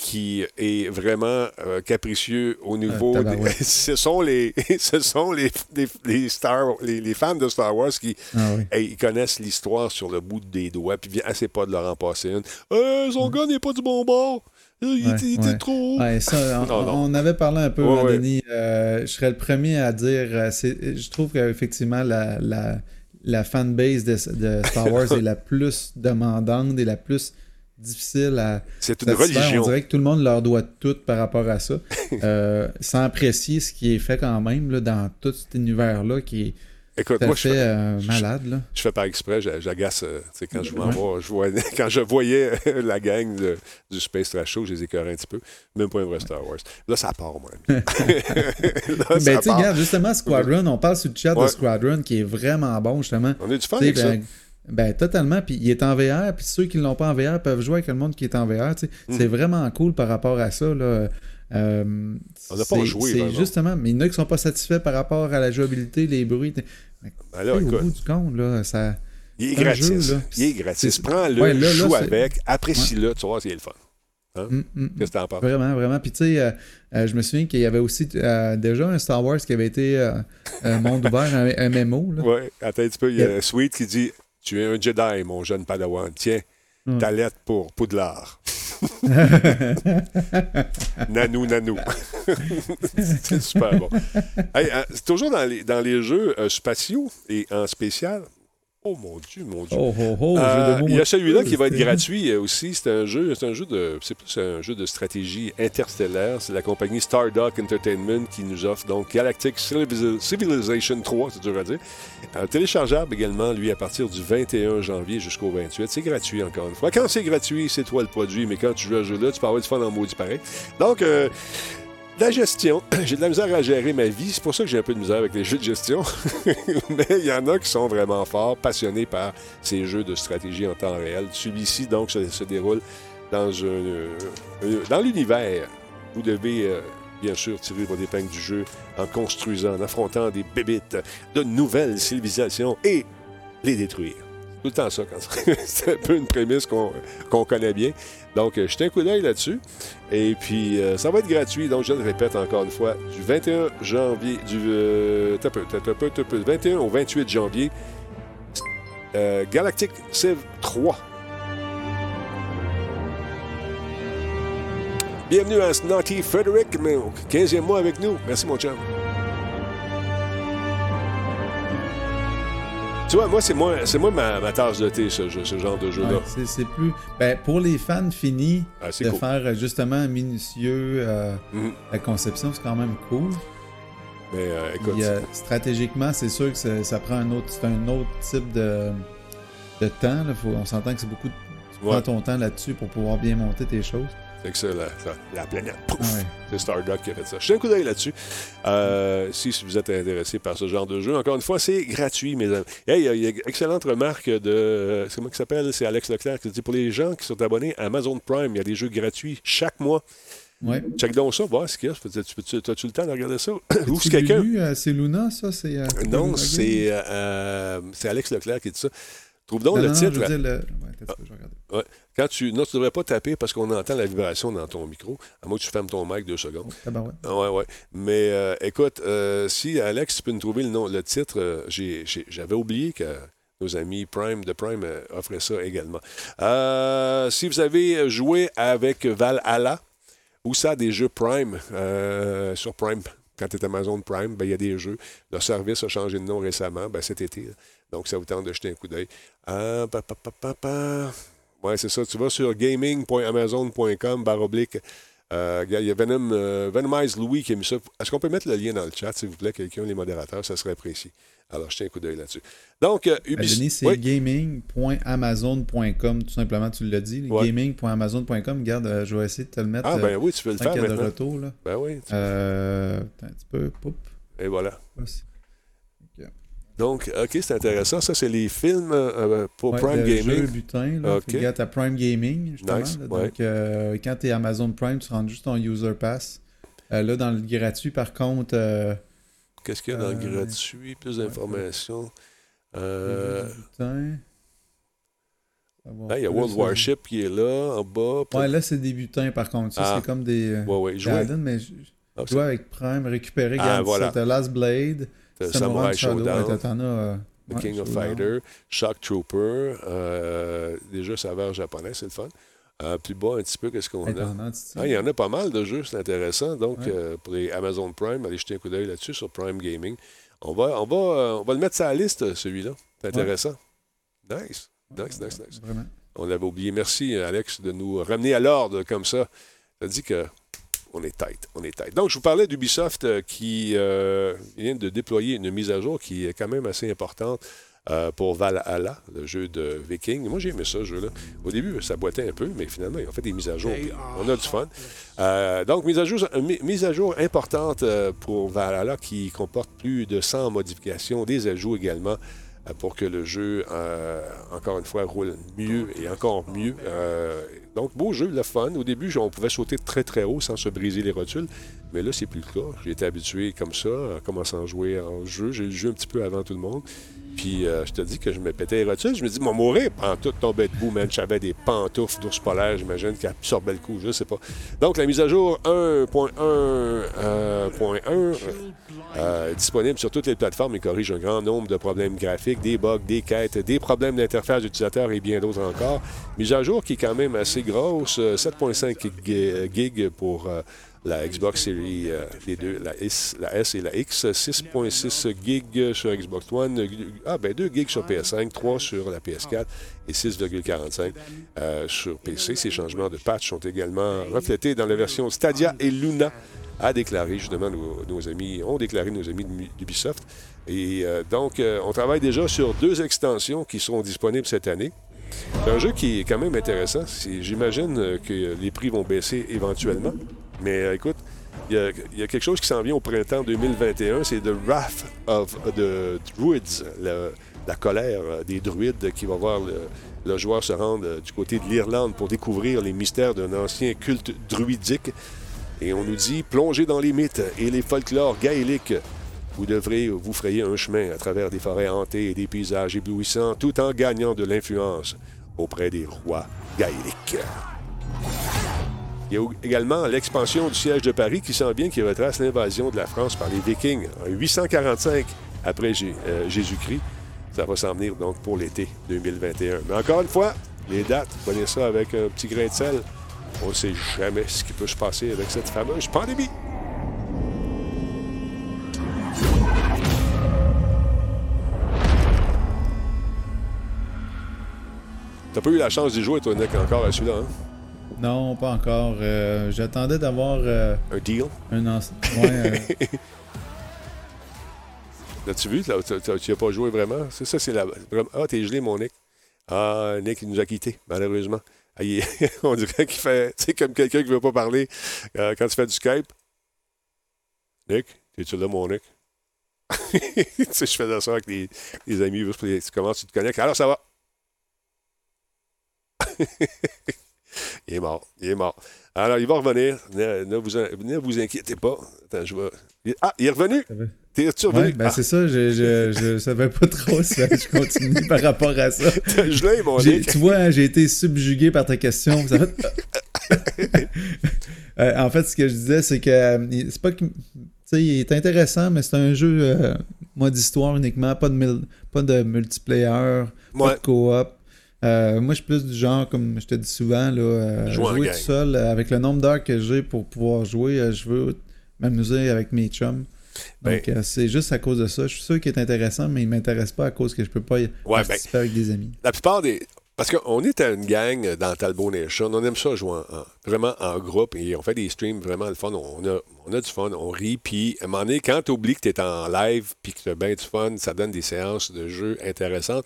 qui est vraiment euh, capricieux au niveau Ah, des- ce sont les ce sont les, les, les stars les, les fans de Star Wars qui Ah oui. hey, ils connaissent l'histoire sur le bout des doigts puis viens assez pas de leur en passer une Euh, son gars n'est pas du bon bord il, Ouais, était, il était ouais. trop haut. Ouais, ça, on, Non, non. on avait parlé un peu. Denis. Euh, je serais le premier à dire. euh, c'est- je trouve qu'effectivement, la, la, la fanbase de, de Star Wars est la plus demandante et la plus difficile à. c'est une satisfaire. religion On dirait que tout le monde leur doit tout par rapport à ça, euh, sans apprécier ce qui est fait quand même là, dans tout cet univers-là qui est écoute moi je fait fais, euh, je- malade. Là. je fais par exprès j'a- j'agace euh, quand je Ouais. vais, je vois, quand je voyais la gang de- du Space Trash Show je les écœurais un petit peu même pas un vrai Star Wars là ça part moi Là, Ben, tu regarde, justement, Squadron, on parle sur le chat Ouais. de Squadron qui est vraiment bon, justement. on a du fun ça ben, totalement. Puis il est en VR. Puis ceux qui ne l'ont pas en VR peuvent jouer avec le monde qui est en VR. tu sais. Mm. C'est vraiment cool par rapport à ça. Là. Euh, On n'a pas joué, C'est justement. Mais il y en a qui sont pas satisfaits par rapport à la jouabilité, les bruits. Mais, Ben au bout du compte, là, ça. Il est gratis. jeu, là. il est gratis. Prends-le, Ouais, joue avec, apprécie-le, tu vois, c'est le fun. Qu'est-ce que t'en penses? Vraiment, vraiment. Puis tu sais, euh, euh, je me souviens qu'il y avait aussi euh, déjà un Star Wars qui avait été un monde ouvert, un, un MMO. Là. Ouais, attends un petit peu. Il y a Sweet qui dit Tu es un Jedi, mon jeune Padawan. Tiens, Mm. ta lettre pour Poudlard. nanou, nanou. c'est super bon. Hey, hein, c'est toujours dans les, dans les jeux euh, spatiaux et en spécial. Oh mon Dieu, mon Dieu. Oh, oh, oh, Euh, il y a celui-là qui va être gratuit euh, aussi. C'est un jeu, c'est un jeu de, c'est plus un jeu de stratégie interstellaire. C'est la compagnie Stardock Entertainment qui nous offre donc Galactic Civiliz- Civilization 3, c'est dur à dire. Euh, téléchargeable également, lui, à partir du 21 janvier jusqu'au 28. C'est gratuit encore une fois. Quand c'est gratuit, c'est toi le produit, mais quand tu joues à ce jeu-là, tu peux avoir du fun en maudit pareil. Donc, euh, la gestion, j'ai de la misère à gérer ma vie. C'est pour ça que j'ai un peu de misère avec les jeux de gestion. Mais il y en a qui sont vraiment forts, passionnés par ces jeux de stratégie en temps réel. Celui-ci, donc, se, se déroule dans, un, euh, euh, dans l'univers. Vous devez, euh, bien sûr, tirer votre épingle du jeu en construisant, en affrontant des bébites de nouvelles civilisations et les détruire. Tout le temps ça. Quand c'est un peu une prémisse qu'on connaît bien. Donc, euh, jetez un coup d'œil là-dessus. Et puis, euh, ça va être gratuit. Donc, je le répète encore une fois, du 21 janvier, du euh, peu, t'as peu, t'as peu, 21 au 28 janvier, euh, Galactic Civ 3. Bienvenue à Snotty Frederick, mais au 15e mois avec nous. Merci, mon chum. Tu vois, moi, c'est moi, c'est moi ma, ma tasse de thé, ce, genre de jeu-là. Ouais, c'est- plus. Ben, pour les fans finis, Ah, de cool. faire euh, justement minutieux euh, Mhm. la conception, c'est quand même cool. Mais euh, écoute, Puis, euh, stratégiquement, c'est sûr que ça, ça prend un autre, c'est un autre type de, de temps. là. Faut, on s'entend que c'est beaucoup. de- Tu Ouais. prends ton temps là-dessus pour pouvoir bien monter tes choses. C'est que ça, la, la- la planète. Pouf! Ouais. C'est Stardock qui a fait ça. Jetez un coup d'œil là-dessus. Euh, si vous êtes intéressé par ce genre de jeu, encore une fois, c'est gratuit, mes amis. Hey, il y a- une excellente remarque de. euh, C'est comment il s'appelle? C'est Alex Leclerc qui dit pour les gens qui sont abonnés à Amazon Prime, il y a des jeux gratuits chaque mois. Ouais. Check donc ça, voir ce qu'il y a. As-tu le temps de regarder ça? Ou As-tu si quelqu'un. euh, c'est Luna, ça? C'est, euh, Non, c'est Alex Leclerc qui dit ça. Trouve donc Non, le non, titre. je veux dire le- ouais, attends, je vais regarder. Quand tu. Non, tu ne devrais pas taper parce qu'on entend la vibration dans ton micro, à moins que tu fermes ton mic deux secondes. Oh, tabarouette. Ah Ouais, ouais. Mais euh, écoute, euh, si Alex, tu peux nous trouver le nom, le titre, euh, j'avais oublié que nos amis Prime de Prime offraient ça également. Si vous avez joué avec Valhalla, ou ça, des jeux Prime sur Prime, quand tu es Amazon Prime, ben, il y a des jeux. Le service a changé de nom récemment, ben, cet été. Donc, ça vous tente de jeter un coup d'œil. Ah, ouais, c'est ça. Tu vas sur gaming.amazon.com, barre oblique. il y a Venom, Venomize Louis qui a mis ça. Est-ce qu'on peut mettre le lien dans le chat, s'il vous plaît, quelqu'un, les modérateurs, ça serait apprécié. Alors, jetez un coup d'œil là-dessus. Donc, euh, Ubisoft. c'est gaming.amazon.com, tout simplement, tu l'as dit. Gaming.amazon.com, regarde, euh, je vais essayer de te le mettre. Ah, ben oui, tu peux le faire. Maintenant. de retour, là. Ben oui. Euh, un petit peu, poup. Et voilà. Donc, OK, c'est intéressant. Ça, c'est les films euh, pour Prime Gaming. Jeu butin, là. Okay. Regarde, Prime Gaming, justement. Nice. Donc, quand tu es Amazon Prime, tu rentres juste ton User Pass. là, dans le gratuit, par contre Qu'est-ce qu'il y a dans le euh, gratuit? Plus d'informations. Euh... il y a World Warship qui est là, en bas. Ouais, là, c'est des butins, par contre. Ça, c'est ah. comme des. Euh, ouais, ouais, jouer. mais ah, jouer avec Prime, récupérer. Ah, voilà. Last Blade, Samurai Showdown. Euh, The King of Fighter, Shock Trooper, euh, des jeux saveurs japonais, c'est le fun. Euh, plus bas un petit peu qu'est-ce qu'on a? Ah, il y en a pas mal de jeux, c'est intéressant. Donc, euh, pour les Amazon Prime, allez jeter un coup d'œil là-dessus sur Prime Gaming. On va, on va, euh, on va le mettre sur la liste, celui-là. C'est intéressant. Nice. Nice, nice, nice. On l'avait oublié. Merci, Alex, de nous ramener à l'ordre comme ça. Ça dit que on est tight, on est tight. Donc, je vous parlais d'Ubisoft qui vient de déployer une mise à jour qui est quand même assez importante euh, pour Valhalla, le jeu de Viking. Moi, j'ai aimé ça, ce jeu-là. Au début, ça boitait un peu, mais finalement, ils ont fait des mises à jour. On a du fun. Euh, donc, mise à jour, mise à jour importante euh, pour Valhalla qui comporte plus de 100 modifications, des ajouts également pour que le jeu, encore une fois, roule mieux et encore mieux. Donc, beau jeu, le fun. Au début, on pouvait sauter très très haut sans se briser les rotules, mais là, c'est plus le cas. J'ai été habitué comme ça, en commençant à jouer en jeu. J'ai joué un petit peu avant tout le monde. Puis euh, je te dis que je me pétais les rotules. Je me dis, moi, mourir, tout tombait debout, man. J'avais des pantoufles d'ours polaire, j'imagine, qui absorbaient le coup, je sais pas. Donc, la mise à jour 1.1.1 euh, euh, disponible sur toutes les plateformes et corrige un grand nombre de problèmes graphiques, des bugs, des quêtes, des problèmes d'interface d'utilisateur et bien d'autres encore. Mise à jour qui est quand même assez grosse, 7.5 gigs pour la Xbox Series, euh, les deux, la S, et la X, 6.6 gigs sur Xbox One, ah ben 2 gigs sur PS5, 3 sur la PS4 et 6,45 euh, sur PC. Ces changements de patch sont également reflétés dans la version Stadia et Luna, a déclaré justement nos, amis, ont déclaré nos amis d'Ubisoft. Et euh, donc, on travaille déjà sur deux extensions qui seront disponibles cette année. C'est un jeu qui est quand même intéressant. J'imagine que les prix vont baisser éventuellement. Mais euh, écoute, il y, a, quelque chose qui s'en vient au printemps 2021, c'est The Wrath of the Druids, la colère euh, des druides qui va voir le, joueur se rendre euh, du côté de l'Irlande pour découvrir les mystères d'un ancien culte druidique. Et on nous dit, plongez dans les mythes et les folklores gaéliques. Vous devrez vous frayer un chemin à travers des forêts hantées et des paysages éblouissants tout en gagnant de l'influence auprès des rois gaéliques. Il y a également l'expansion du siège de Paris qui sent bien qui retrace l'invasion de la France par les Vikings en 845 après euh, Jésus-Christ. Ça va s'en venir donc pour l'été 2021. Mais encore une fois, les dates, prenez ça avec un petit grain de sel. On ne sait jamais ce qui peut se passer avec cette fameuse pandémie. T'as pas eu la chance d'y jouer, toi, Nick, encore à celui-là, hein? Non, pas encore. Euh, j'attendais d'avoir. Euh, un deal? Un ancien. Ouais. Euh. L'as-tu vu? Tu n'as pas joué vraiment? C'est ça, c'est la. Ah, t'es gelé, mon Nick. Ah, Nick, il nous a quittés, malheureusement. Ah, On dirait qu'il fait. Tu sais, comme quelqu'un qui ne veut pas parler quand tu fais du Skype. Nick, t'es-tu là, mon Nick? tu sais, je fais ça avec les, les amis, comment tu te connectes. Alors, ça va. Il est mort. Il est mort. Alors, il va revenir. Ne, vous, vous inquiétez pas. Attends, je vais... Ah, il est revenu? T'es-tu revenu? Ben ah. c'est ça. Je, ne savais pas trop si je continue par rapport à ça. je l'ai, mon Tu vois, hein, j'ai été subjugué par ta question. Euh, en fait, ce que je disais, c'est que euh, c'est pas que. il est intéressant, mais c'est un jeu. Euh, mode histoire uniquement, pas de, pas de multiplayer, pas de coop. Euh, moi, je suis plus du genre, comme je te dis souvent, là, euh, jouer tout seul. avec le nombre d'heures que j'ai pour pouvoir jouer, je veux m'amuser avec mes chums. Ben Donc, c'est juste à cause de ça. Je suis sûr qu'il est intéressant, mais il m'intéresse pas à cause que je peux pas y ben, participer avec des amis. La plupart des. Parce qu'on est une gang dans Talbot Nation. On aime ça jouer vraiment en groupe et on fait des streams vraiment le fun. On a, on a du fun, on rit. Puis, à un moment donné, quand tu oublies que tu es en live puis que tu as bien du fun, ça donne des séances de jeux intéressantes.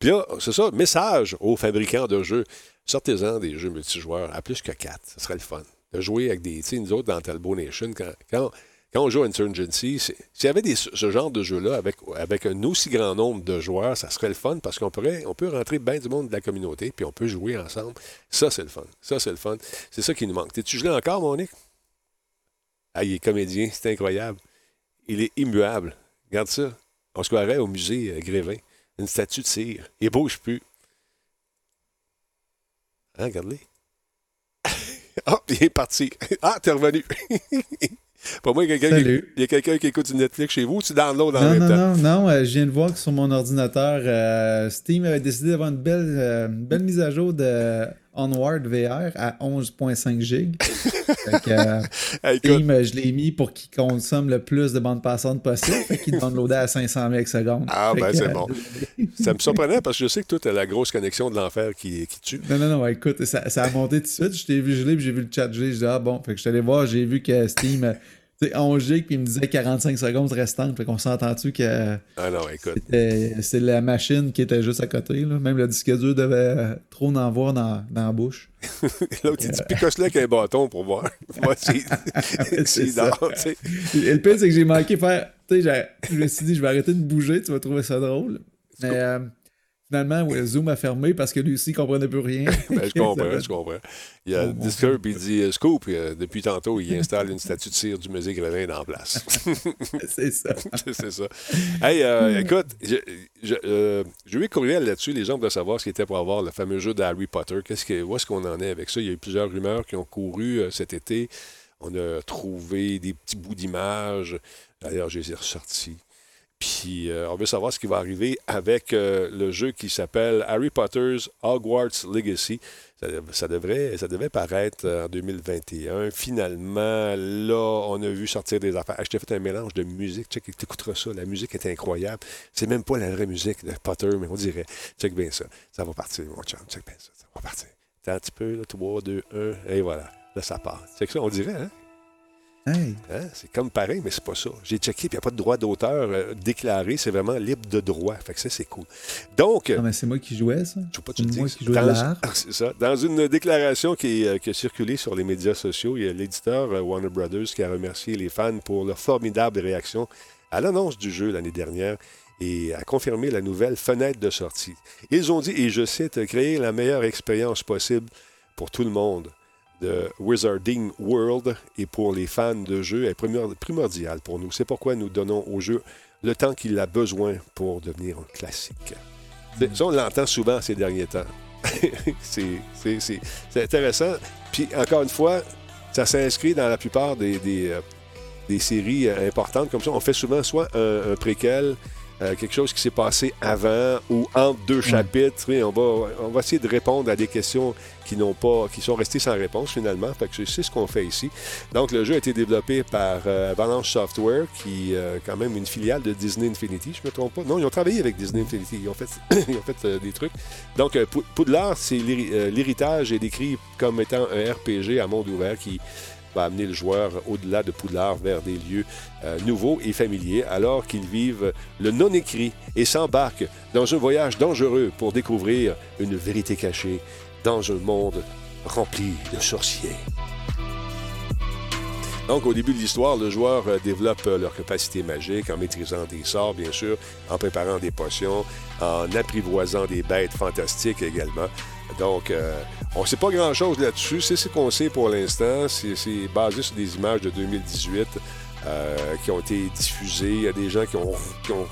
Puis là, c'est ça, message aux fabricants de jeux. Sortez-en des jeux multijoueurs à plus que quatre. Ce serait le fun. De jouer avec des. Tu nous autres, dans Talbot Nation, quand quand on joue à Insurgency, s'il y avait ce genre de jeu-là avec, avec un aussi grand nombre de joueurs, ça serait le fun parce qu'on pourrait, on peut rentrer bien du monde de la communauté puis on peut jouer ensemble. Ça, c'est le fun. Ça, c'est le fun. C'est ça qui nous manque. T'es-tu gelé encore, mon Nick? Ah, il est comédien, c'est incroyable. Il est immuable. Regarde ça. On se croirait au musée euh, Grévin. Une statue de cire. Il bouge plus. Hein, regarde-les. Ah, oh, il est parti. Ah, t'es revenu. Pour moi, il y a quelqu'un qui, écoute du Netflix chez vous, tu downloads en non, même non, temps. Non, non, euh, je viens de voir que sur mon ordinateur, euh, Steam avait décidé d'avoir une belle, euh, belle mise à jour de Onward VR à 11.5 GB. Steam, je l'ai mis pour qu'il consomme le plus de bande passante possible. Fait qu'il downloadait à 500 secondes. Ah, ben c'est bon. ça me surprenait parce que je sais que toi, tu as la grosse connexion de l'enfer qui, qui tue. Non, non, non, écoute, ça, ça a monté tout de suite. Je t'ai vu geler, puis j'ai vu le chat geler. Je dis, ah bon, fait que je suis allé voir, j'ai vu que Steam c'est 11 gigs, puis il me disait 45 secondes restantes. Fait qu'on s'entend-tu que. Ah non, écoute. C'est la machine qui était juste à côté. Là. Même le disque dur devait trop en voir dans, dans la bouche. Là, tu dis, picoche-le avec un bâton pour voir. Moi, c'est. Le pire, c'est que j'ai manqué faire. Tu sais, je me suis dit, je vais arrêter de bouger, tu vas trouver ça drôle. Mais. Euh, Finalement, Zoom a fermé parce que lui aussi ne comprenait plus rien. ben, je comprends, je comprends. Il y a Discord, puis il dit euh, Scoop, euh, depuis tantôt, il installe une statue de cire du musée Grévin dans place. c'est ça. c'est ça. Hey, euh, écoute, je, eu vais courriel là-dessus. Les gens veulent savoir ce qu'il était pour avoir le fameux jeu d'Harry Potter. Qu'est-ce que, où est-ce qu'on en est avec ça? Il y a eu plusieurs rumeurs qui ont couru cet été. On a trouvé des petits bouts d'images. D'ailleurs, je les ai ressortis. Puis euh, on veut savoir ce qui va arriver avec euh, le jeu qui s'appelle Harry Potter's Hogwarts Legacy. Ça, devrait, devait paraître en 2021. Finalement, là, on a vu sortir des affaires. je t'ai fait un mélange de musique. Check, t'écouteras ça. La musique est incroyable. C'est même pas la vraie musique de Potter, mais on dirait. Check bien ça. Ça va partir, mon chum. Check bien ça. Ça va partir. un petit peu, là, 3, 2, 1, et voilà. Là, ça part. C'est ça, on dirait, hein? Hein? C'est comme pareil, mais c'est pas ça. J'ai checké, puis il n'y a pas de droit d'auteur euh, déclaré. C'est vraiment libre de droit. Fait que ça, c'est cool. Donc. Non, mais c'est moi qui jouais, ça. Je pas, tu moi qui jouais dans, C'est ça. Dans une déclaration qui, euh, qui, a circulé sur les médias sociaux, il y a l'éditeur euh, Warner Brothers qui a remercié les fans pour leur formidable réaction à l'annonce du jeu l'année dernière et a confirmé la nouvelle fenêtre de sortie. Ils ont dit, et je cite, créer la meilleure expérience possible pour tout le monde de Wizarding World et pour les fans de jeux est primordial pour nous. C'est pourquoi nous donnons au jeu le temps qu'il a besoin pour devenir un classique. Ça, on l'entend souvent ces derniers temps. c'est intéressant. Puis, encore une fois, ça s'inscrit dans la plupart des, des, euh, séries euh, importantes comme ça. On fait souvent soit un préquel, euh, quelque chose qui s'est passé avant ou entre deux chapitres. on, va, on va essayer de répondre à des questions qui n'ont pas, qui sont restées sans réponse finalement. Fait que c'est ce qu'on fait ici. Donc le jeu a été développé par euh, Avalanche Software, qui est euh, quand même une filiale de Disney Infinity, je me trompe pas. Non, ils ont travaillé avec Disney Infinity. Ils ont fait, ils ont fait des trucs. Donc Poudlard, c'est l'héritage est décrit comme étant un RPG à monde ouvert qui va amener le joueur au-delà de Poudlard vers des lieux euh, nouveaux et familiers alors qu'ils vivent le non-écrit et s'embarquent dans un voyage dangereux pour découvrir une vérité cachée dans un monde rempli de sorciers. Donc, au début de l'histoire, le joueur euh, développe euh, leur capacité magique en maîtrisant des sorts, bien sûr, en préparant des potions, en apprivoisant des bêtes fantastiques également. Donc, euh, on ne sait pas grand-chose là-dessus. C'est ce qu'on sait pour l'instant. C'est basé sur des images de 2018 euh, qui ont été diffusées. Il y a des gens qui ont,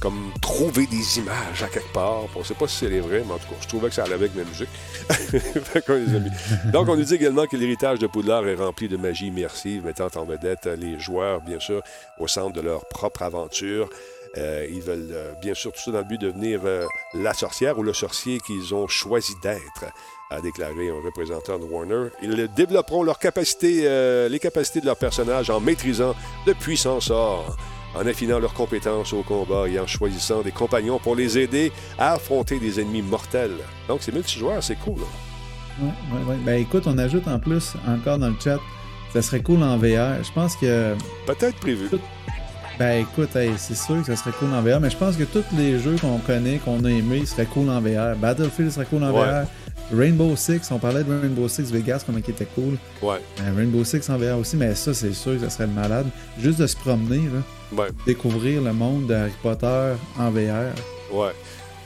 comme trouvé des images à quelque part. On ne sait pas si c'est vrai, mais en tout cas, je trouvais que ça allait avec la musique. Donc, on nous dit également que l'héritage de Poudlard est rempli de magie immersive, mettant en vedette les joueurs, bien sûr, au centre de leur propre aventure. Euh, ils veulent euh, bien sûr tout ça dans le but de devenir euh, la sorcière ou le sorcier qu'ils ont choisi d'être, a déclaré un représentant de Warner. Ils développeront leur capacité, euh, les capacités de leurs personnages en maîtrisant de puissants sorts, en affinant leurs compétences au combat et en choisissant des compagnons pour les aider à affronter des ennemis mortels. Donc c'est multijoueur, c'est cool. là. Ouais, ouais, ouais. Ben écoute, on ajoute en plus, encore dans le chat, ça serait cool en VR. Je pense que. Peut-être prévu. Ben écoute, hey, c'est sûr que ça serait cool en VR, mais je pense que tous les jeux qu'on connaît, qu'on a aimés, seraient cool en VR. Battlefield serait cool en Ouais. VR. Rainbow Six, on parlait de Rainbow Six Vegas, comment il était cool. Ouais, Ben, Rainbow Six en VR aussi, mais ça, c'est sûr que ça serait malade. Juste de se promener, là, ouais, découvrir le monde de Harry Potter en VR. ouais.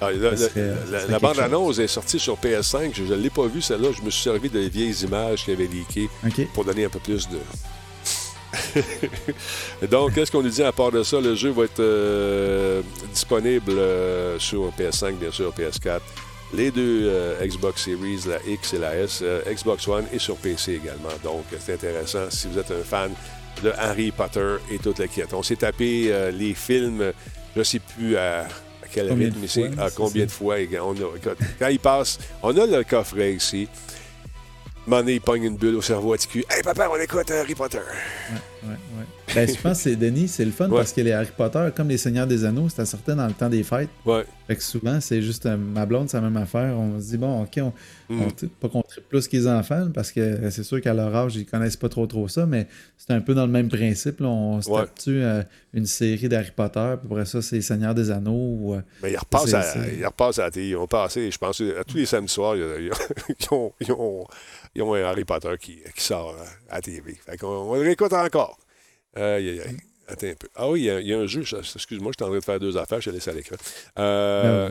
Ah, là, Ça serait- la- bande-annonce est sortie sur PS5. Je ne l'ai pas vue, celle-là. Je me suis servi des vieilles images qui avaient leaké OK. pour donner un peu plus de. Donc, qu'est-ce qu'on nous dit à part de ça? Le jeu va être euh, disponible euh, sur PS5, bien sûr, PS4. Les deux euh, Xbox Series, la X et la S, euh, Xbox One et sur PC également. Donc, c'est intéressant si vous êtes un fan de Harry Potter et toute la quête. On s'est tapé euh, les films, je ne sais plus à, à quel Combien rythme fois, à combien de fois. On a- écoute, quand il passe, on a le coffret ici. Mané, il pogne une bulle au cerveau à TQ. Hey papa, on écoute Harry Potter. Ouais, ouais. Ben, je pense que c'est Denis, c'est le fun Ouais. parce que les Harry Potter, comme les Seigneurs des Anneaux, ça sortait dans le temps des fêtes. Ouais. Fait que souvent, c'est juste euh, ma blonde, c'est la même affaire. On se dit, bon, OK, on, Mm. on pas qu'on tripe plus que les enfants, parce que c'est sûr qu'à leur âge, ils connaissent pas trop trop ça, mais c'est un peu dans le même principe. là. On se Ouais. tape dessus euh, une série d'Harry Potter, puis après ça, c'est les Seigneurs des Anneaux. ou, euh, Mais il repasse, C'est- à, c'est- il repasse à la télé. Ils ont passé, je pense, à tous les samedis soirs, ils, ont, ils, ont, ils ont un Harry Potter qui, qui sort à, à la TV. Fait qu'on on le réécoute encore. Aïe, aïe, aïe. Attends un peu. Ah oui, il y a, il y a un jeu. Excuse-moi, je suis en train de faire deux affaires. Je te laisse à l'écran. Euh.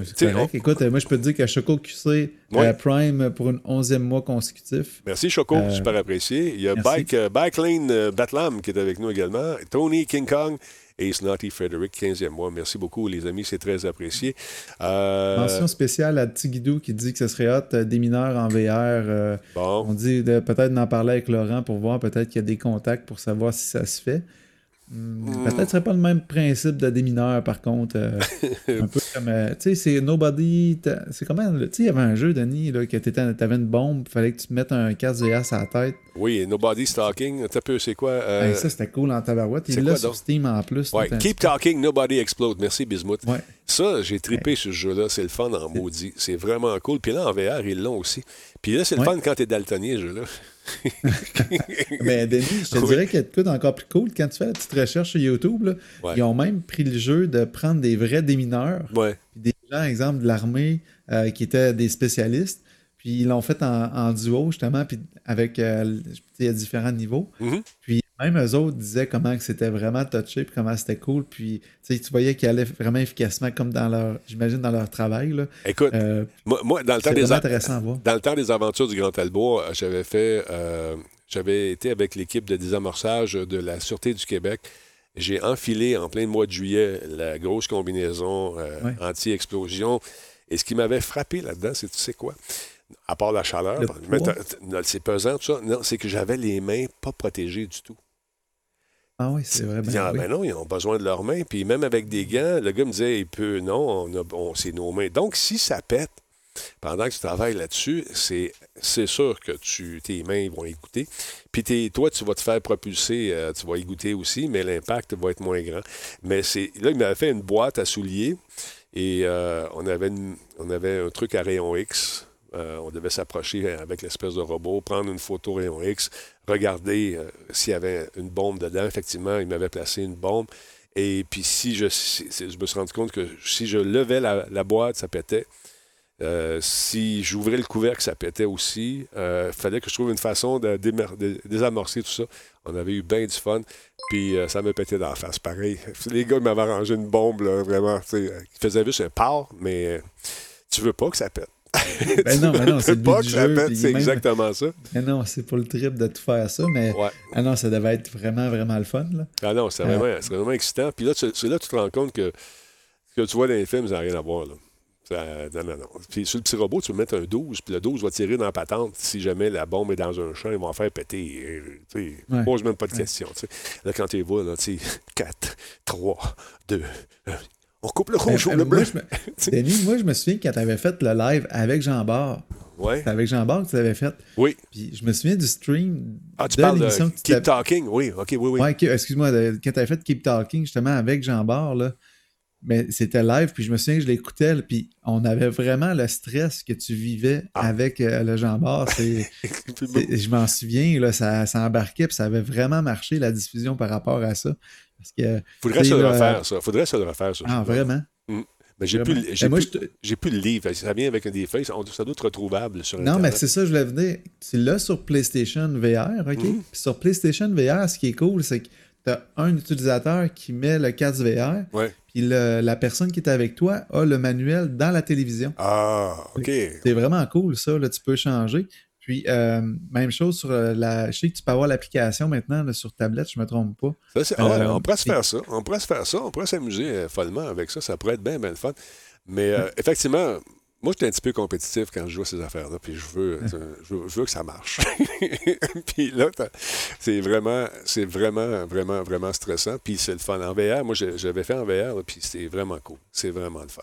Écoute, euh, moi, je peux te dire qu'à Choco QC euh, Prime pour un onzième mois consécutif. Merci Choco, Euh, super apprécié. Il y a. Bike, Bike Lane Batlam qui est avec nous également. Tony King Kong et Snotty Frederick, 15e mois. Merci beaucoup les amis, c'est très apprécié. Euh, Mention spéciale à Tigidou qui dit que ce serait hot euh, des mineurs en VR. euh, bon, On dit peut-être d'en parler avec Laurent pour voir peut-être qu'il y a des contacts pour savoir si ça se fait. Hmm. Peut-être que ce serait pas le même principe de démineur par contre. euh, un peu comme. euh, tu sais, c'est Nobody. C'est comment. Tu sais, il y avait un jeu, Denis, là, que t'avais une bombe, il fallait que tu te mettes un casque VR à la tête. oui, Nobody Stalking. T'as peu, c'est quoi? euh, Hey, ça, c'était cool en tabarouette. Il l'a sur? Steam en plus. ouais, Keep Talking, Nobody Explode. Merci Bismuth. Ouais. Ça, j'ai trippé ce jeu-là. C'est le fun en maudit. C'est vraiment cool. Puis là, en VR, ils l'ont aussi. Puis là, c'est le Ouais. fun quand t'es daltonien, ce jeu-là. Ben, Denis, je te Oui. dirais qu'il y a de quoi d'encore plus cool. Quand tu fais la petite recherche sur YouTube, là, Ouais. ils ont même pris le jeu de prendre des vrais démineurs. Ouais. Puis des gens, exemple, de l'armée euh, qui étaient des spécialistes. Puis ils l'ont fait en, en duo, justement, puis avec euh, le- il y a différents niveaux. Mhm. Puis même eux autres disaient comment c'était vraiment touché, puis comment c'était cool. Puis tu voyais qu'ils allaient vraiment efficacement, comme dans leur, j'imagine, dans leur travail. Là. Écoute, Euh, moi, moi, dans le temps c'est des intéressant à voir. Dans le temps des aventures du Grand Talbot, euh, j'avais fait, euh, j'avais été avec l'équipe de désamorçage de la Sûreté du Québec. J'ai enfilé en plein mois de juillet la grosse combinaison euh, Ouais. anti-explosion. Et ce qui m'avait frappé là-dedans, c'est tu sais quoi? À part la chaleur, c'est pesant, tout ça. Non, c'est que j'avais les mains pas protégées du tout. Ah oui, c'est vrai. Dit, ah, oui. ben non, ils ont besoin de leurs mains. Puis même avec des gants, le gars me disait, il peut, non, on a- on- c'est nos mains. Donc, si ça pète, pendant que tu travailles là-dessus, c'est, c'est sûr que tu, tes mains vont y goûter. Puis tes- toi, tu vas te faire propulser, euh, tu vas y goûter aussi, mais l'impact va être moins grand. Mais c'est là, il m'avait fait une boîte à souliers et euh, on, avait une- on avait un truc à rayon X. Euh, on devait s'approcher avec l'espèce de robot, prendre une photo rayon X, regarder euh, s'il y avait une bombe dedans. Effectivement, il m'avait placé une bombe. Et puis si je, me suis rendu compte que si je levais la, boîte, ça pétait. Euh, si j'ouvrais le couvercle, ça pétait aussi. Il fallait que je trouve une façon de, désamorcer tout ça. On avait eu bien du fun. Puis ça me pétait dans la face, pareil. Les gars m'avaient arrangé une bombe, vraiment. Ils faisaient juste un pas, mais tu veux pas que ça pète. Ben non, ben non, c'est le pas but du jeu. c'est même- exactement ça. Ben non, c'est pour le trip de tout faire ça, mais Ouais. ah non, ça devait être vraiment, vraiment le fun. Là. Ah non, c'est Euh, vraiment, c'est vraiment excitant. Puis là, tu- c'est là que tu te rends compte que ce que tu vois dans les films, ça n'a rien à voir. Là. Ça- non, non, non. Puis sur le petit robot, tu peux mettre un 12, puis le 12 va tirer dans la patente. Si jamais la bombe est dans un champ, ils vont en faire péter. Tu sais, Ouais. pose même pas de Ouais. tu sais. Là, quand tu les vois, là, tu sais, 4, 3, 2, On coupe le rouge ou le euh, bleu. moi, je me- Denis, moi, je me souviens quand tu avais fait le live avec Jean Barre. Ouais. C'est avec Jean Barre que tu l'avais fait. Oui. Puis je me souviens du stream Ah, tu de parles de l'émission que tu Keep Talking? Oui, OK, oui, oui. Ouais, excuse-moi, quand tu avais fait Keep Talking justement avec Jean Barre, là, mais c'était live, puis je me souviens que je l'écoutais, puis on avait vraiment le stress que tu vivais Ah. avec euh, le Jean Barre. Je m'en souviens, là, ça, ça embarquait, puis ça avait vraiment marché la diffusion par rapport à ça. Parce que, Faudrait se le refaire, ça. Faudrait se le refaire, ça. ah, vraiment? Mais j'ai plus, j'ai moi, plus, te- plus le livre. Ça vient avec des feuilles. On- Ça doit être retrouvable sur Non, mais c'est ça, je voulais venir. Tu l'as sur PlayStation VR, OK? Mhm. Puis sur PlayStation VR, ce qui est cool, c'est que tu as un utilisateur qui met le casque VR, Ouais. puis le- la personne qui est avec toi a le manuel dans la télévision. Ah, OK. C'est vraiment cool, ça. Là, tu peux changer. Puis, euh, même chose sur euh, la. Je sais que tu peux avoir l'application maintenant là, sur tablette, je me trompe pas. Ça, ah Euh, on pourrait se faire ça. On pourrait se faire ça. On pourrait s'amuser follement avec ça. Ça pourrait être bien, bien le fun. Mais euh, effectivement, moi, j'étais un petit peu compétitif quand je joue à ces affaires-là. Puis je veux, je veux, je veux que ça marche. puis là, c'est vraiment, c'est vraiment, vraiment, vraiment stressant. Puis c'est le fun. En VR, moi, j'avais fait en VR, là, puis c'est vraiment cool. C'est vraiment le fun.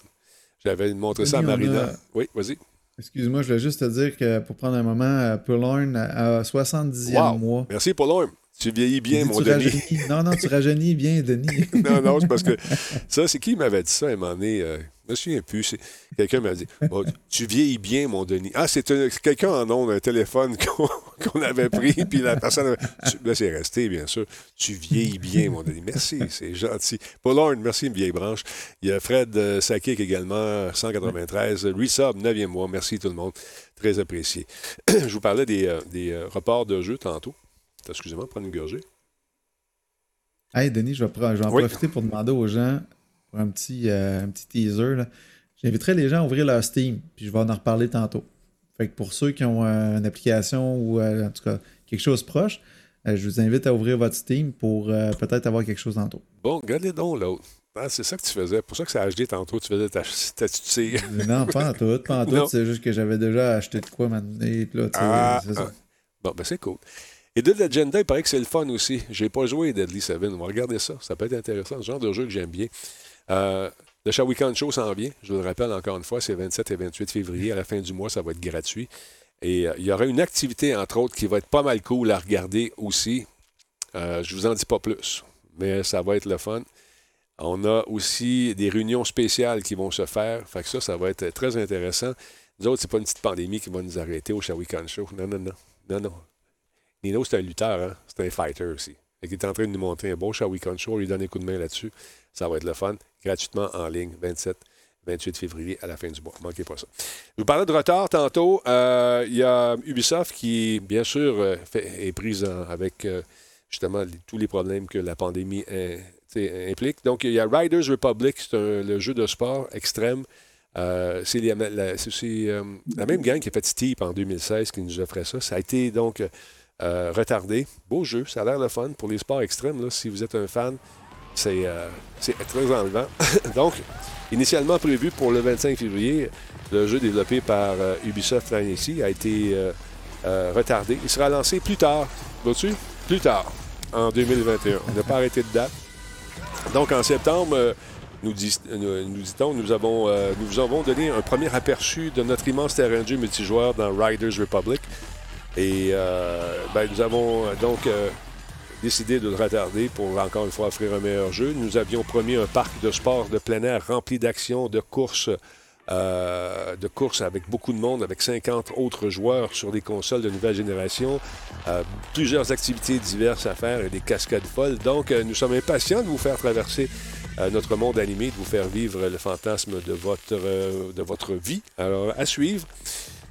J'avais montré ça à Marina. a- Oui, vas-y. Excuse-moi, je voulais juste te dire que pour prendre un moment, euh, Purloin à 70e Wow. mois. Merci, Paul. Tu vieillis bien, mon Denis. Non, non, tu rajeunis bien, Denis. non, non, c'est parce que ça, c'est qui m'avait dit ça à un moment donné? euh, je me souviens plus. Quelqu'un m'a dit Tu vieillis bien, mon Denis. Ah, c'est un- c'est quelqu'un en ondes, un téléphone qu'on avait pris, puis la personne. avait- Là, c'est resté, bien sûr. Tu vieillis bien, mon Denis. Merci, c'est gentil. Paul Horn, merci, une vieille branche. Il y a Fred euh, Sakik également, 193. Resub, 9e mois. Merci, tout le monde. Très apprécié. je vous parlais des, euh, des euh, reports de jeu tantôt. Excusez-moi, prendre une gorgée. Hey, Denis, je vais, je vais en Oui. profiter pour demander aux gens, pour un petit, euh, un petit teaser. là. J'inviterai les gens à ouvrir leur Steam, puis je vais en reparler tantôt. Fait que pour ceux qui ont euh, une application ou euh, en tout cas quelque chose proche, je vous invite à ouvrir votre Steam pour peut-être avoir quelque chose tantôt. Bon, regardez donc l'autre. Ah, c'est ça que tu faisais. Pour ça que ça a HD tantôt, tu faisais ta, ta tu tires. non, pas en tout, pas en tout. C'est juste que j'avais déjà acheté de quoi sais, Ah, ah. Bon, ben c'est cool. Et Dead Agenda, il paraît que c'est le fun aussi. J'ai pas joué Deadly Seven. On va regarder ça. Ça peut être intéressant. Ce genre de jeu que j'aime bien. Euh, le Shawikan Show s'en vient. Je vous le rappelle encore une fois, c'est 27 et 28 février. À la fin du mois, ça va être gratuit. Et euh, il y aura une activité, entre autres, qui va être pas mal cool à regarder aussi. Euh, je vous en dis pas plus, mais ça va être le fun. On a aussi des réunions spéciales qui vont se faire. Fait que ça, ça va être très intéressant. Nous autres, c'est pas une petite pandémie qui va nous arrêter au Shawikan Show. Non, non, non. Non, non. Nino, c'est un lutteur, hein? C'est un fighter aussi. Il est en train de nous montrer un beau Shawikan Show. On lui donne un coup de main là-dessus. Ça va être le fun. Gratuitement en ligne, 27, 28 février à la fin du mois. Manquez pas ça. Je vous parlais de retard tantôt. Euh, Il y a Ubisoft qui, bien sûr, euh, est prise avec euh, justement tous les problèmes que la pandémie implique. Donc, il y a Riders Republic, c'est le jeu de sport extrême. C'est la, la même gang qui a fait Steep en 2016 qui nous offrait ça. Ça a été donc euh, retardé. Beau jeu, ça a l'air le fun pour les sports extrêmes. Là, si vous êtes un fan, c'est euh, très enlevant. donc, initialement prévu pour le 25 février, le jeu développé par euh, Ubisoft ici a été retardé. Il sera lancé plus tard. Vois-tu? Plus tard, en 2021. On n'a pas arrêté de date. Donc, en septembre, nous, nous nous, avons, nous vous avons donné un premier aperçu de notre immense terrain de jeu multijoueur dans Riders Republic. Et euh, ben, nous avons euh, donc euh, décidé de retarder pour encore une fois offrir un meilleur jeu. Nous avions promis un parc de sport de plein air rempli d'actions, de courses, avec beaucoup de monde, avec 50 autres joueurs sur des consoles de nouvelle génération, plusieurs activités diverses à faire et des cascades folles. Donc, nous sommes impatients de vous faire traverser notre monde animé, de vous faire vivre le fantasme de votre, de votre vie. Alors, à suivre,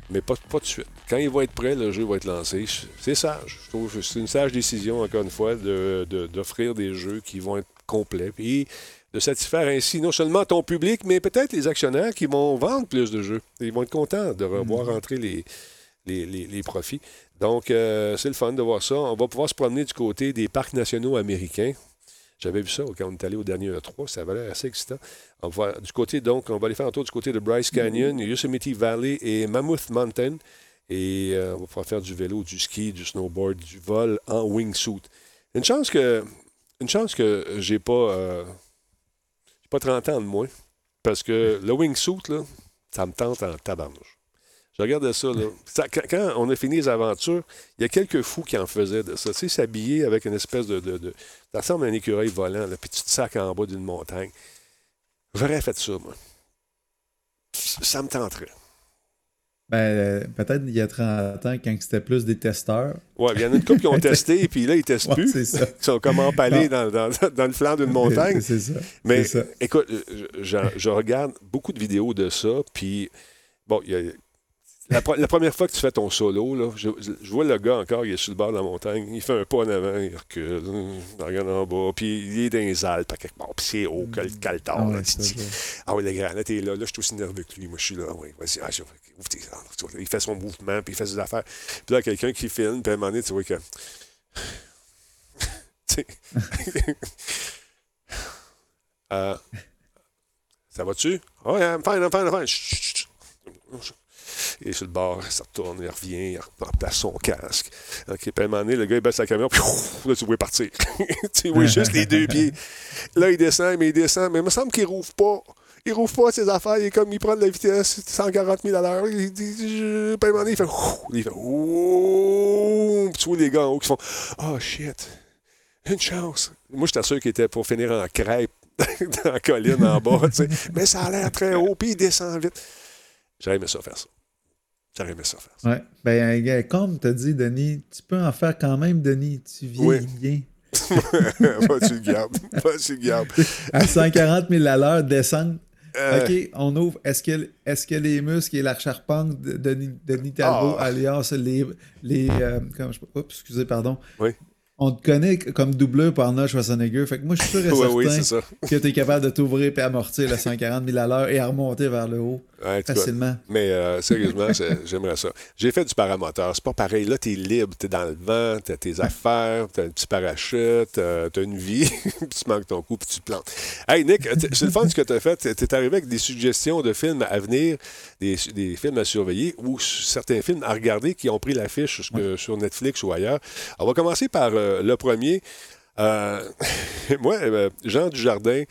mais pas, pas de suite. Quand il va être prêt, le jeu va être lancé. C'est sage. Je trouve que c'est une sage décision, encore une fois, de- de- d'offrir des jeux qui vont être complets. Puis de satisfaire ainsi non seulement ton public, mais peut-être les actionnaires qui vont vendre plus de jeux. Ils vont être contents de revoir les, les, les- les profits. Donc, euh, c'est le fun de voir ça. On va pouvoir se promener du côté des parcs nationaux américains. J'avais vu ça quand on est allé au dernier E3. Ça avait l'air assez excitant. On va, du côté, donc, on va aller faire un tour du côté de Bryce Canyon, Yosemite Valley et Mammoth Mountain. Et euh, on va pouvoir faire du vélo, du ski, du snowboard, du vol en wingsuit. Une chance que, une chance que j'ai pas, euh, pas 30 ans de moins. Parce que le wingsuit, là, ça me tente en tabarnouche. Je regardais ça, là. Ça- quand, on a fini les aventures, il y a quelques fous qui en faisaient de ça. Tu sais, s'habiller avec une espèce de. de, de- ça ressemble à un écureuil volant, là, puis tu te sacs en bas d'une montagne. J'aurais fait ça, moi. Ça me tenterait. Ben, euh, peut-être il y a 30 ans, quand c'était plus des testeurs. Ouais, il y en a une couple qui ont testé, puis là, ils testent Ouais, plus. c'est ça. Ils sont comme empalés dans, dans, dans le flanc d'une montagne. C'est ça. Mais ça. écoute, je, je- je regarde beaucoup de vidéos de ça, puis bon, il y a- la, pre- la première fois que tu fais ton solo, là, je, je vois le gars encore, il est sur le bord de la montagne, il fait un pas en avant, il recule, il regarde en bas, puis il est dans les Alpes, à quelque part, puis c'est haut, que le. Ah ouais, ah oui, le grand, là, t'es là, là, je suis aussi nerveux que lui, moi, je suis là, oui, vas-y, ah, ouvre tes il fait son mouvement, puis il fait ses affaires. Puis là, quelqu'un qui filme, puis à un moment donné, tu vois que. Tu sais. Euh, ça va-tu? Ah Ouais, I'm fine, I'm fine, I'm fine. Est sur le bord, se retourne, il revient, il replace son casque. OK, puis à un moment donné, le gars, il baisse sa caméra, puis là, tu vois partir. tu vois juste les deux pieds. Là, il descend, mais il descend, mais il me semble qu'il rouvre pas. Il rouvre pas ses affaires, il est comme, il prend de la vitesse, 140 000 à l'heure. Il dit, je- il fait, il fait, ouh. Tu vois les gars en haut qui font, oh shit, une chance. Moi, j'étais sûr qu'il était pour finir en crêpe dans la colline en bas, tu sais. Mais ça a l'air très haut, puis il descend vite. Aimé ça faire ça. J'aurais aimé ça faire ça. Ouais. Ben, gars, comme t'as dit, Denis, tu peux en faire quand même, Denis. Tu vieillis Oui. bien. Pas tu le gardes. Pas tu le gardes. À 140 000 à l'heure, descendre. Euh, OK, on ouvre. Est-ce que, est que les muscles et la charpente de Denis, Denis Talbot, Ah. alias les. les euh, comment je, oups, excusez, pardon. Oui. On te connaît comme doubleur par Arnold Schwarzenegger. Fait que moi, je suis sûr et certain oui, que tu es capable de t'ouvrir et amortir le 140 000 à l'heure et à remonter vers le haut Ouais, facilement. Mais euh, sérieusement, j'aimerais ça. J'ai fait du paramoteur. C'est pas pareil. Là, t'es libre, t'es dans le vent, t'as tes affaires, t'as un petit parachute, t'as t'as une vie, puis tu manques ton coup, puis tu te plantes. Hey, Nick, c'est le fun ce que t'as fait. T'es- T'es arrivé avec des suggestions de films à venir, des, des films à surveiller ou certains films à regarder qui ont pris l'affiche sur, sur Netflix ou ailleurs. On va commencer par euh, le premier. Euh, moi, euh, Jean Dujardin,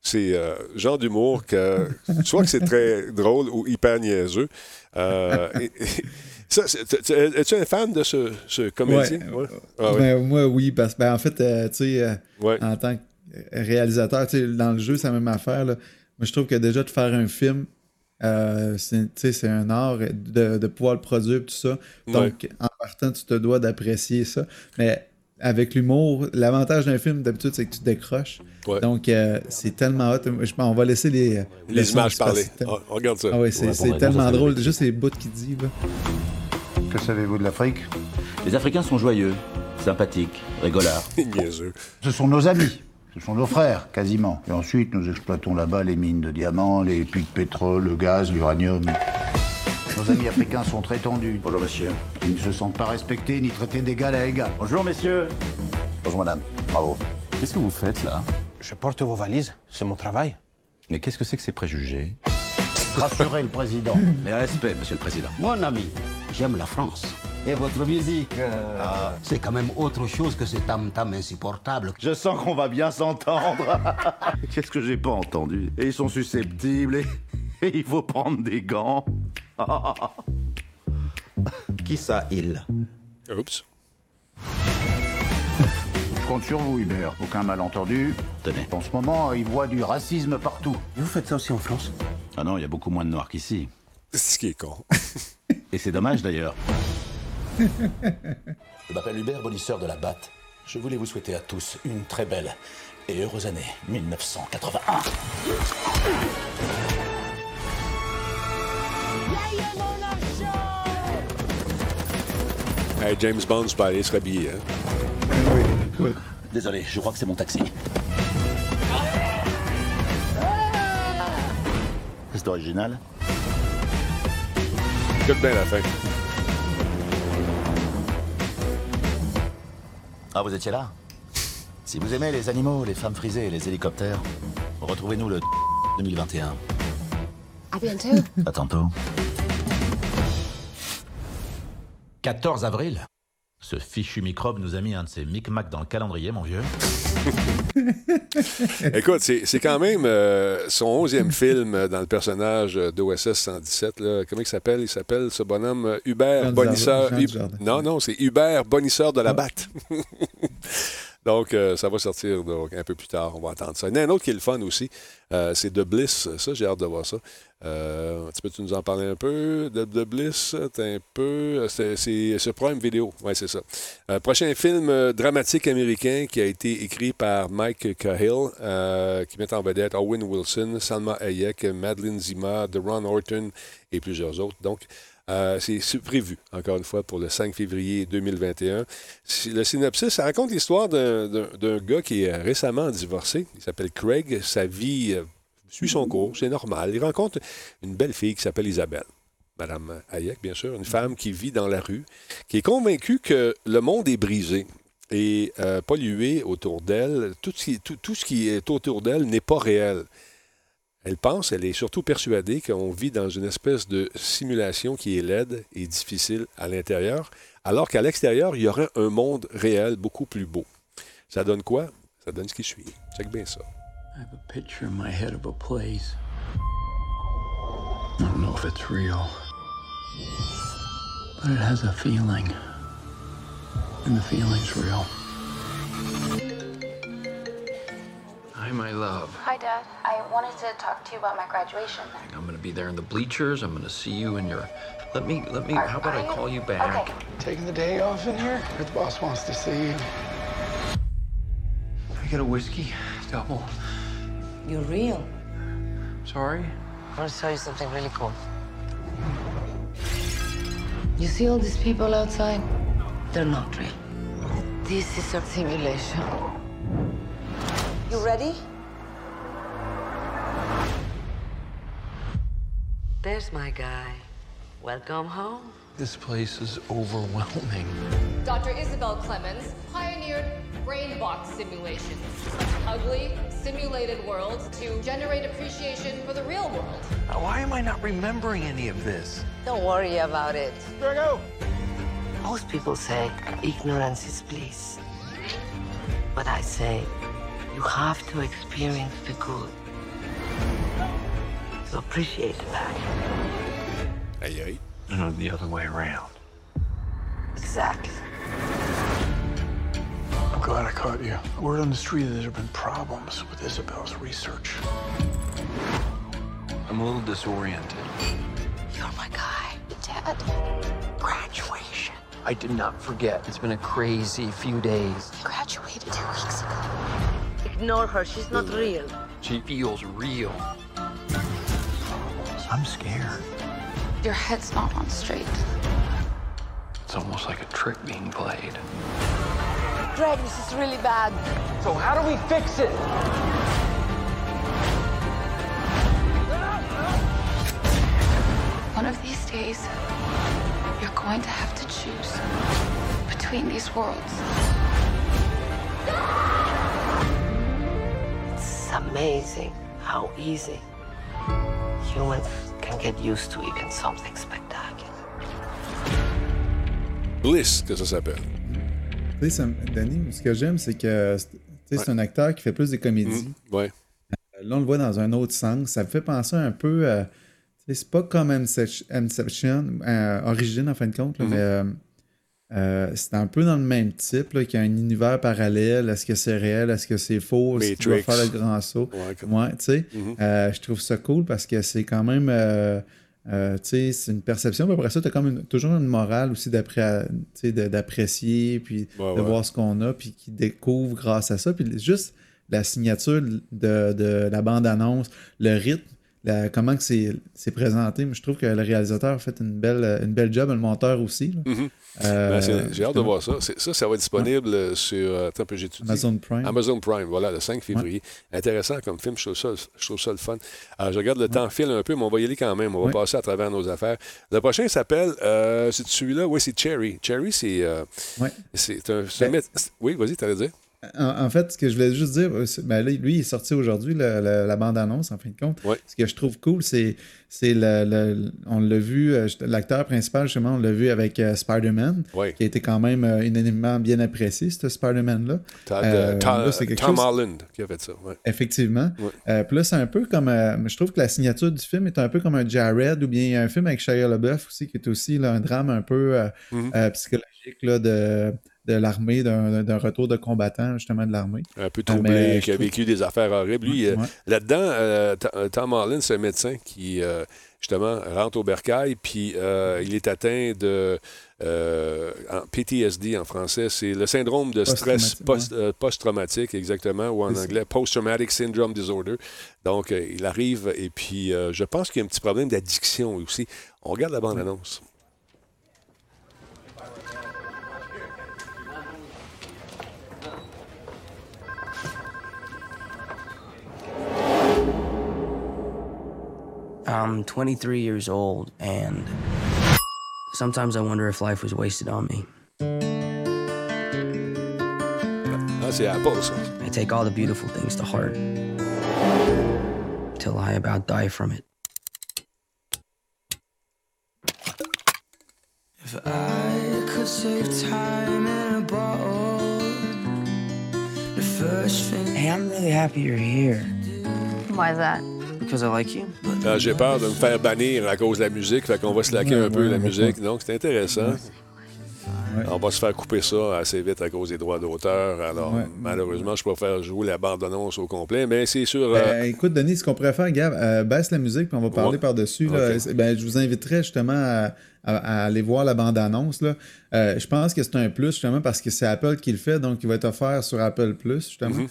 c'est euh, genre d'humour que soit que c'est très drôle ou hyper niaiseux. Euh, et- et- ça, es-tu un fan de ce, ce comédien? Ouais. Ah ouais. Ben, moi, oui, parce que ben, en fait, euh, tu sais, Ouais. en tant que réalisateur, dans le jeu, c'est la même affaire. là. Moi, je trouve que déjà de faire un film, c'est un art de, de pouvoir le produire, tout ça. Donc, en partant, tu te dois d'apprécier ça. Mais avec l'humour, l'avantage d'un film, d'habitude, c'est que tu décroches. Ouais. Donc, euh, c'est tellement hot. Je- On va laisser les, Les sons images qui parler. Tel- Ah, on regarde ça. Ah ouais, c'est Ouais, tellement drôle. Juste les bouts qu'il dit. Là. Que savez-vous de l'Afrique? Les Africains sont joyeux, sympathiques, rigolards. Ce sont nos amis. Ce sont nos frères, quasiment. Et ensuite, nous exploitons là-bas les mines de diamants, les puits de pétrole, le gaz, l'uranium. Nos amis africains sont très tendus. Bonjour monsieur. Ils ne se sentent pas respectés ni traités d'égal à égal. Bonjour messieurs. Bonjour madame. Bravo. Qu'est-ce que vous faites là? Je porte vos valises, c'est mon travail. Mais qu'est-ce que c'est que ces préjugés? Rassurez le président. Mes respects, monsieur le président. Mon ami, j'aime la France. Et votre musique, euh, c'est quand même autre chose que ce tam-tam insupportable. Je sens qu'on va bien s'entendre. Qu'est-ce que j'ai pas entendu? Et ils sont susceptibles et, et il faut prendre des gants. Qui ça, il Oups. Je compte sur vous, Hubert. Aucun malentendu. Tenez. En ce moment, ils voient du racisme partout. Vous faites ça aussi en France? Ah non, il y a beaucoup moins de noirs qu'ici. Ce qui est con. Et c'est dommage d'ailleurs. Je m'appelle Hubert Bonisseur de la Batte. Je voulais vous souhaiter à tous une très belle et heureuse année 1981. Hey, James Bond, c'est pas aller se rhabiller. Hein? Désolé, je crois que c'est mon taxi. C'est original. Écoute bien la fin. Ah, vous étiez là? Si vous aimez les animaux, les femmes frisées et les hélicoptères, retrouvez-nous le 2021. À bientôt. À tantôt. 14 avril Ce fichu microbe nous a mis un de ces micmacs dans le calendrier, mon vieux. Écoute, c'est c'est quand même euh, son onzième film dans le personnage d'OSS 117. Là. Comment il s'appelle? Il s'appelle, ce bonhomme, euh, Hubert Bonisseur. Hub-. Non, non, c'est Hubert Bonisseur de la Ah. Batte. Donc, euh, ça va sortir un peu plus tard. On va entendre ça. Il y en a un autre qui est le fun aussi. Euh, c'est The Bliss. Ça, j'ai hâte de voir ça. Euh, tu peux-tu nous en parler un peu de The Bliss? Un peu. C'est sur Prime Video. Oui, c'est ça. Prochain film dramatique américain qui a été écrit par Mike Cahill, qui met en vedette Owen Wilson, Salma Hayek, Madeline Zima, Deron Horton et plusieurs autres. Donc, euh, c'est prévu, encore une fois, pour le 5 février 2021. Si- Le synopsis, ça raconte l'histoire d'un gars qui est récemment divorcé. Il s'appelle Craig. Sa vie euh, suit son cours, c'est normal. Il rencontre une belle fille qui s'appelle Isabelle. Madame Hayek, bien sûr, une femme qui vit dans la rue, qui est convaincue que le monde est brisé et euh, pollué autour d'elle. Tout ce qui est autour d'elle n'est pas réel. Elle pense, elle est surtout persuadée qu'on vit dans une espèce de simulation qui est laide et difficile à l'intérieur, alors qu'à l'extérieur, il y aurait un monde réel beaucoup plus beau. Ça donne quoi? Ça donne ce qui suit. Check bien ça. I have a picture in my head of a place. I don't know if it's real, but it has a feeling. And the feeling's real. Hi, my love. Hi, Dad. I wanted to talk to you about my graduation. I'm gonna be there in the bleachers. I'm gonna see you in your. Let me, let me. How about I call you back? Okay. Taking the day off in here? The boss wants to see you. I get a whiskey? Double. You're real. Sorry? I want to tell you something really cool. You see all these people outside? They're not real. This is a simulation. You ready? There's my guy. Welcome home. This place is overwhelming. Dr. Isabel Clemens pioneered brain box simulations, ugly, simulated worlds to generate appreciation for the real world. Why am I not remembering any of this? Don't worry about it. There I go. Most people say ignorance is bliss. But I say you have to experience the good to appreciate the bad. Aïe, aïe. No, the other way around. Exactly. I'm glad I caught you. Word on the street that there have been problems with Isabel's research. I'm a little disoriented. You're my guy, Dad. Graduation. I did not forget. It's been a crazy few days. I graduated two weeks ago. Ignore her. She's not real. She feels real. I'm scared. Your head's not on straight. It's almost like a trick being played. Greg, this is really bad. So how do we fix it? One of these days, you're going to have to choose between these worlds. Amazing how easy humans can get used to even something spectacular. Bliss, que ça s'appelle. Tu sais, Danny, ce que j'aime, c'est que sais, c'est un acteur qui fait plus des comédies. Ouais. Euh, Là, on le voit dans un autre sens. Ça me fait penser un peu. euh, tu sais, c'est pas comme Inception, euh, Origine en fin de compte, là, Mhm. mais euh, euh, c'est un peu dans le même type, là, qu'il y a un univers parallèle. Est-ce que c'est réel? Est-ce que c'est faux? Est-ce qu'il va Matrix. faire le grand saut? Ouais, comme- Ouais, tu sais. Mhm. euh, je trouve ça cool parce que c'est quand même. euh, tu sais, c'est une perception. Puis après ça, tu as comme une- toujours une morale aussi d'apprécier, puis Ouais, de ouais. voir ce qu'on a, puis qui découvre grâce à ça. Puis juste la signature de, de la bande-annonce, le rythme, la- comment que c'est c'est présenté. Mais je trouve que le réalisateur a fait une belle, une belle job, le monteur aussi. Mhm. Euh, Ben, c'est- J'ai hâte de voir ça. C'est- Ça, ça va être disponible euh, sur. euh, Attends un peu, j'ai-tu dit? Amazon Prime. Amazon Prime, voilà, le 5 février. Intéressant comme film, je trouve ça, je trouve ça le fun. Alors, je regarde le temps file un peu, mais on va y aller quand même. On va passer à travers nos affaires. Le prochain s'appelle. Euh, c'est celui-là? Oui, c'est Cherry. Cherry, c'est. euh, c'est un. c'est un Ben- mét- Oui, vas-y, t'allais dire. En, en fait, ce que je voulais juste dire, euh, ben lui, il est sorti aujourd'hui, le- la bande-annonce, en fin de compte. Ce que je trouve cool, c'est, c'est le, le- on l'a vu, euh, l'acteur principal, justement, on l'a vu avec euh, Spider-Man, qui a été quand même euh, unanimement bien apprécié, ce Spider-Man-là. Euh, Tom, là, c'est quelque Tom chose- Holland qui a fait ça. ouais. Effectivement. Puis là, c'est un peu comme. euh, je trouve que la signature du film est un peu comme un Jared ou bien un film avec Shia LaBeouf aussi, qui est aussi là, un drame un peu euh, psychologique là, de, de l'armée, d'un retour de combattant justement de l'armée. un peu troublé, mais qui a vécu des affaires horribles. Lui, euh, Ouais. là-dedans, euh, euh, Tom Holland, c'est un médecin qui, euh, justement, rentre au bercail, puis euh, il est atteint de en PTSD en français. C'est le syndrome de stress Post-traumatique, post- post-traumatique, exactement, ou en anglais, Post-Traumatic Syndrome Disorder. Donc, il arrive, et puis je pense qu'il y a un petit problème d'addiction aussi. On regarde la bande-annonce. I'm 23 years old, and sometimes I wonder if life was wasted on me. C'est Apple, ça. I take all the beautiful things to heart till I about die from it. If I could save time in a bottle, the first thing. Hey, I'm really happy you're here Why is that? Because I like you. Ah, J'ai peur de me faire bannir à cause de la musique, fait qu'on va slacker Ouais, un peu ouais, la musique. Donc, c'est intéressant. Ouais. On va se faire couper ça assez vite à cause des droits d'auteur. Alors, Ouais. malheureusement, je préfère jouer la bande-annonce au complet, mais c'est sûr. euh, Ben, écoute, Denis, ce qu'on pourrait faire, Gab, euh, baisse la musique, puis on va parler Ouais. par-dessus. Ben, je vous inviterais justement à, à- à aller voir la bande-annonce. Euh, je pense que c'est un plus, justement, parce que c'est Apple qui le fait, donc il va être offert sur Apple Plus, justement, Mhm.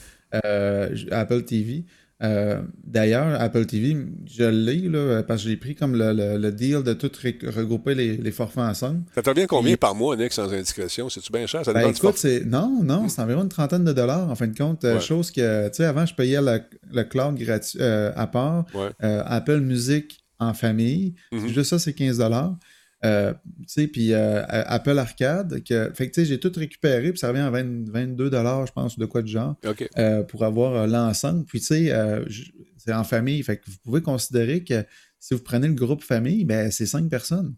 Euh, Apple TV. Euh, D'ailleurs, Apple TV, je l'ai, là, parce que j'ai pris comme le, le- le deal de tout regrouper les, les forfaits ensemble. Ça te revient combien par mois, Nick, sans indiscrétion? C'est-tu bien cher? Ça Ben, écoute, c'est. Non, non, c'est environ une trentaine de dollars, en fin de compte. Euh, Ouais. Chose que, tu sais, avant, je payais le, le cloud gratuit euh, à part. Ouais. Euh, Apple Music en famille. Mhm. Juste ça, c'est 15 dollars. Euh, tu sais, puis euh, Apple Arcade, que, fait que tu sais, j'ai tout récupéré, puis ça revient à 20 22 dollars, je pense, ou de quoi de genre, euh, pour avoir l'ensemble. Puis tu sais, c'est en famille, fait que vous pouvez considérer que si vous prenez le groupe famille, ben c'est cinq personnes.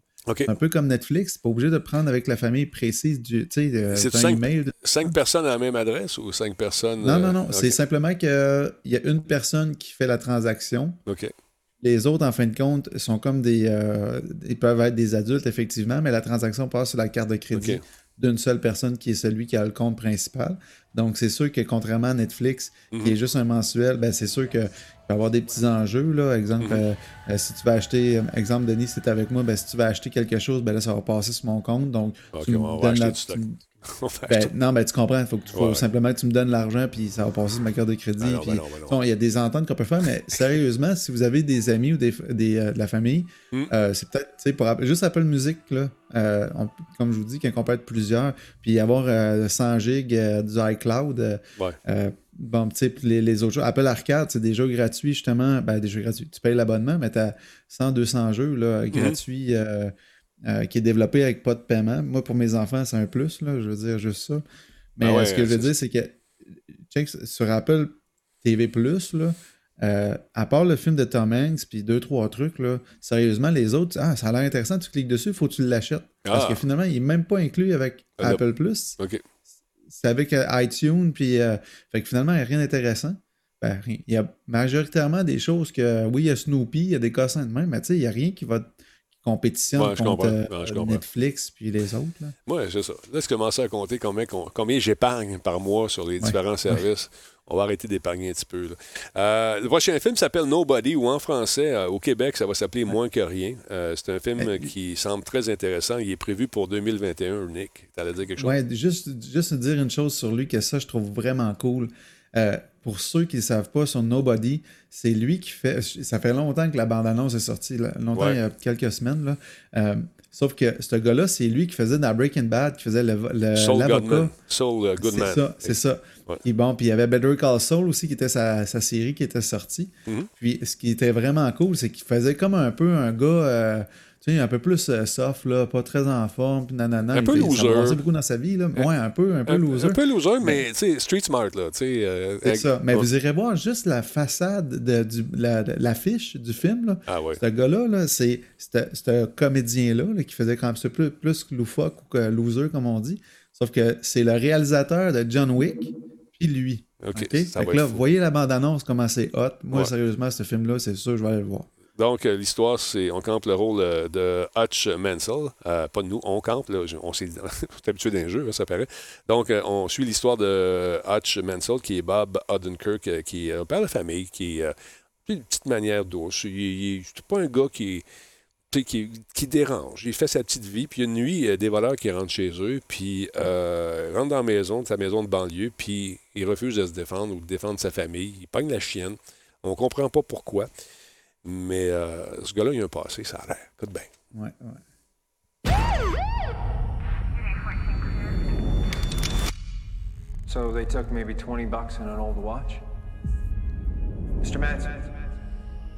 Un peu comme Netflix, pas obligé de prendre avec la famille précise du, tu sais, C'est cinq, email. cinq personnes à la même adresse ou cinq personnes. Non, non, non. C'est simplement qu'il y a une personne qui fait la transaction. OK. Les autres, en fin de compte, sont comme des. euh, ils peuvent être des adultes, effectivement, mais la transaction passe sur la carte de crédit d'une seule personne qui est celui qui a le compte principal. Donc, c'est sûr que contrairement à Netflix, qui Mhm. est juste un mensuel, ben, c'est sûr qu'il peut y avoir des petits enjeux. Là. Exemple, Mhm. euh, euh, si tu vas acheter, euh, exemple, Denis, si tu avec moi, ben, si tu vas acheter quelque chose, ben là, ça va passer sur mon compte. Donc, tu me va donnes la- du stock. ben, non, ben, tu comprends. Il faut, que tu- faut Ouais, ouais. simplement que tu me donnes l'argent, puis ça va passer sur ma carte de crédit. Ben ben ben il y a des ententes qu'on peut faire, mais sérieusement, si vous avez des amis ou des, des, euh, de la famille, Hmm. euh, c'est peut-être, tu sais, pour juste Apple Music, là, euh, on- comme je vous dis, quand on peut être plusieurs, puis avoir euh, 100 gigs du iCloud, Ouais. Bon, tu sais, puis les, les autres jeux, Apple Arcade, c'est des jeux gratuits, justement, ben, des jeux gratuits. Tu payes l'abonnement, mais tu as 100, 200 jeux là, gratuits euh, euh, qui est développé avec pas de paiement. Moi, pour mes enfants, c'est un plus, là, je veux dire juste ça. Mais Ah ouais, euh, ce que je veux dire, c'est que check, sur Apple TV, là, euh, à part le film de Tom Hanks, puis deux, trois trucs, là, sérieusement, les autres, ah, ça a l'air intéressant, tu cliques dessus, il faut que tu l'achètes. Parce Ah. que finalement, il n'est même pas inclus avec Ah. Apple Plus. C'est avec euh, iTunes, puis euh, fait que finalement, il n'y a rien d'intéressant. Ben, rien. il y a majoritairement des choses que, oui, il y a Snoopy, il y a des cossins de même, mais tu sais, il n'y a rien qui va qui compétitionne Ouais, contre euh, Ouais. Netflix puis les autres. Oui, c'est ça. Là, je commence à compter combien, combien j'épargne par mois sur les Ouais. différents services. On va arrêter d'épargner un petit peu. là. Euh, le prochain film s'appelle Nobody, ou en français, euh, au Québec, ça va s'appeler Moins que rien. Euh, c'est un film qui semble très intéressant. Il est prévu pour 2021, Nick. Tu allais dire quelque chose? Ouais, juste, juste dire une chose sur lui que ça, je trouve vraiment cool. Pour ceux qui ne savent pas, sur Nobody, c'est lui qui fait. Ça fait longtemps que la bande-annonce est sortie, là, longtemps, Ouais. il y a quelques semaines. Là. Sauf que ce gars-là, c'est lui qui faisait dans Breaking Bad, qui faisait le, le- Saul l'avocat. Goodman. Saul euh, Goodman. C'est ça, c'est ça. Ouais. Puis bon, puis il y avait Better Call Saul aussi, qui était sa, sa série qui était sortie. Mhm. Puis ce qui était vraiment cool, c'est qu'il faisait comme un peu un gars, euh, tu sais, un peu plus euh, soft, là, pas très en forme, puis nanana. Un peu ça loser. passer beaucoup dans sa vie, là. Ouais, un peu, un peu loser. Un peu loser, mais tu sais, street smart, là. tu sais, euh, C'est avec- ça. Mais Ouais. vous irez voir juste la façade de, du, la- l'affiche du film. Là. Ah ouais. Ce gars-là, là, c'est c'est c'est un comédien-là là, qui faisait quand même ça plus, plus que loufoque ou que loser, comme on dit. Sauf que c'est le réalisateur de John Wick, puis lui. Ok, ça Fait que là, fou. voyez la bande-annonce, comment c'est hot. Moi, Ouais. sérieusement, ce film-là, c'est sûr, je vais aller le voir. Donc, euh, l'histoire, c'est on campe le rôle euh, de Hutch Mansell. Euh, pas de nous, on campe. Là, on s'est habitué d'un jeu, hein, ça paraît. Donc, on suit l'histoire de Hutch Mansell, qui est Bob Odenkirk, qui est un père de famille, qui est une petite manière douce. Il, c'est pas un gars qui, qui dérange. Il fait sa petite vie. Puis une nuit, il y a des voleurs qui rentrent chez eux, puis euh, rentrent dans la maison, de sa maison de banlieue, puis il refuse de se défendre ou de défendre sa famille. Il pogne la chienne. On comprend pas pourquoi. Mais euh, ce gars-là, il a un passé, ça a l'air. Écoute bien. Ouais, ouais. So they took maybe 20 bucks and an old watch? Mr. Manson,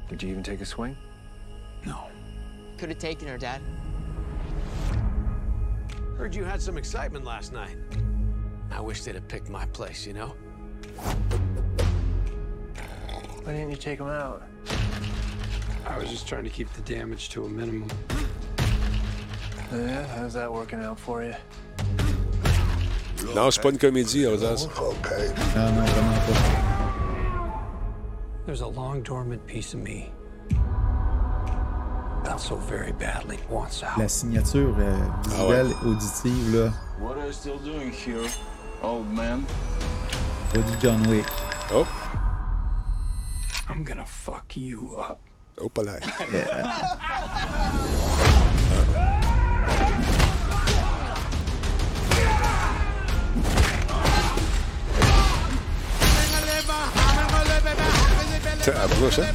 did you even take a swing? No. Could have taken her, Dad. Heard you had some excitement last night. I wish they'd have picked my place, you know? Why didn't you take him out? I was just trying to keep the damage to a minimum. Yeah, how's that working out for you? Non, c'est pas une comédie, Rosas. Non, non, vraiment pas. There's a long dormant piece of me that so very badly wants out. La signature euh, visuelle, auditive, là, What are you still doing here, old man? du John Wick. Oh, I'm gonna fuck you up. Oh, pas l'air. Tiens, à brouche, hein?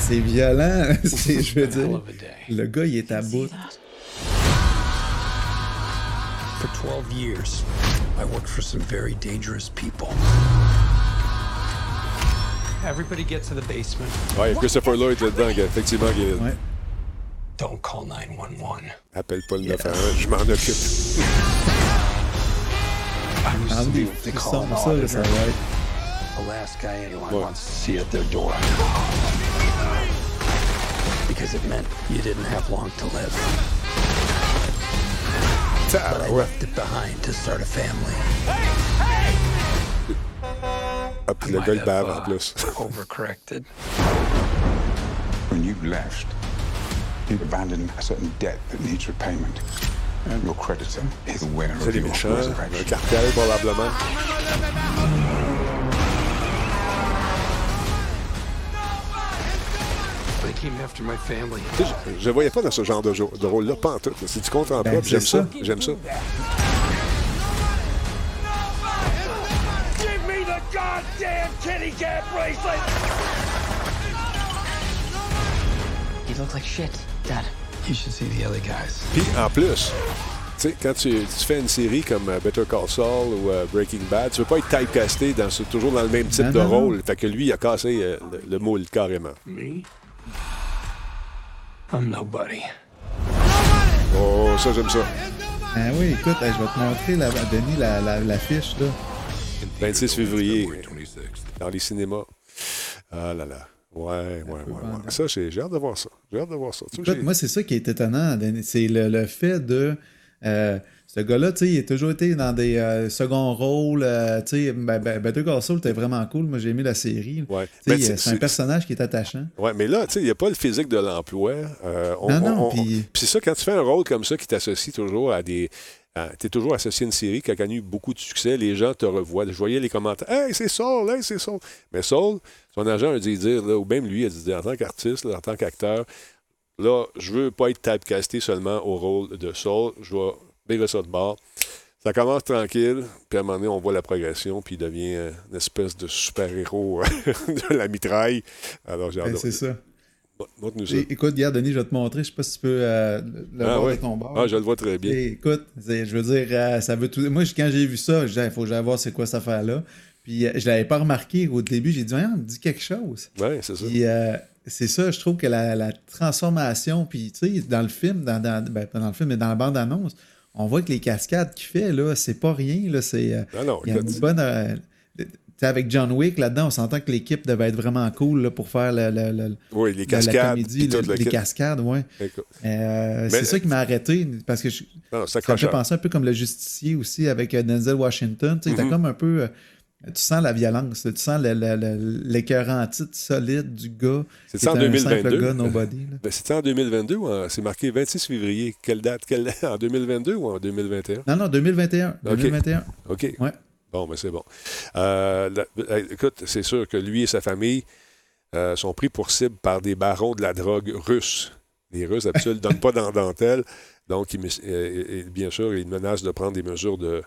C'est violent. Je veux dire, le gars, il est à bout. For 12 years, I worked for some very dangerous people. Everybody get to the basement. Ouais, il y a Christopher Lloyd là-dedans, qui- effectivement, qui est là. Ouais. Don't call 911. Appelle pas le 911, je m'en occupe. I used Ah to oui, be what they tu call sens an ça, là, ça auditor. va être. The last guy anyone What? wants to see at their door. Because it meant you didn't have long to live. But I left it behind to start a family. Ah, puis le gars, il bave en plus. Overcorrected. When you left, you abandoned a certain debt that needs repayment. And your creditor is aware of des your méchants, un resurrection. cartel, probablement. Je, je voyais pas dans ce genre de, rôle-là, pas en tout. C'est du contre-emploi, Ben, j'aime ça. J'aime ça. Goddamn kitty cat bracelet! He looked like shit, Dad. You should see the other guys. Puis en plus, tu sais, quand tu, fais une série comme euh, Better Call Saul ou euh, Breaking Bad, tu veux pas être typecasté dans ce- toujours dans le même type Non, de non, non. rôle. Fait que lui, il a cassé euh, le, le moule carrément. Me? I'm nobody. Oh, ça, j'aime ça. Ah oui, écoute, je vais te montrer, la, Denis, la, la, la fiche, là. 26 février, dans les cinémas. Ah là là. Ouais, ouais, ouais. ouais. Ça, j'ai j'ai hâte de voir ça. J'ai hâte de voir ça. Écoute, moi, c'est ça qui est étonnant, Denis, c'est le, le fait de. euh, ce gars-là, tu sais, il a toujours été dans des euh, seconds rôles. euh, tu sais, ben, ben, Better Call Saul était vraiment cool. Moi, j'ai aimé la série. Ouais. Ben, c'est- un personnage qui est attachant. Ouais, mais là, tu sais, il n'y a pas le physique de l'emploi. Euh, on- Non, non, on- on- puis- puis c'est ça, quand tu fais un rôle comme ça qui t'associe toujours à des. Tu es toujours associé à une série qui a connu beaucoup de succès, les gens te revoient. Je voyais les commentaires Hey, c'est Saul, hey, c'est Saul. Mais Saul, son agent a dit dire, là, ou même lui a dit en tant qu'artiste, en tant qu'acteur, là, je veux pas être typecasté seulement au rôle de Saul, je vais virer ça de bord. Ça commence tranquille, puis à un moment donné, on voit la progression, puis il devient euh, une espèce de super-héros de la mitraille. Alors, j'ai Ben, c'est ça. Montre-nous ça. Et- écoute, regarde, Denis, je vais te montrer. Je sais pas si tu peux euh, le Ah voir ouais. de ton bord. Ah, je le vois très bien. Et écoute, je veux dire, euh, ça veut tout. Moi, quand j'ai vu ça, je disais, il faut que j'aille voir c'est quoi cette affaire-là. Puis euh, je l'avais pas remarqué au début. J'ai dit, Voyons, me dit quelque chose. Ouais, c'est ça. Puis, euh, c'est ça, je trouve que la, la transformation, puis tu sais, dans le film, dans, dans, ben, pas dans le film, mais dans la bande-annonce, on voit que les cascades qu'il fait, là, c'est pas rien, là, c'est... euh, Non, non, il y a une bonne... euh, tu sais, avec John Wick, là-dedans, on s'entend que l'équipe devait être vraiment cool là, pour faire le, le- le- Oui, les la- la cascades, comédie, le- les kit. cascades, ouais. Euh, c'est ça qui m'a arrêté, parce que je- Non, ça me fait penser un peu comme le justicier aussi avec euh, Denzel Washington. Tu Mhm. comme un peu. euh, tu sens la violence, tu sens l'écœurant titre solide du gars. C'est en est un simple 2022. gars nobody. là. Ben, C'était en 2022 ou en- c'est marqué 26 février. Quelle date? Quelle... En 2022 ou en 2021? Non, non, 2021. OK. 2021. OK. Ouais. Bon, mais c'est bon. Euh, écoute, c'est sûr que lui et sa famille euh, sont pris pour cible par des barons de la drogue russes. Les Russes, d'habitude, ne donnent pas dans dentelle. Donc, euh, bien sûr, ils menacent de prendre des mesures de,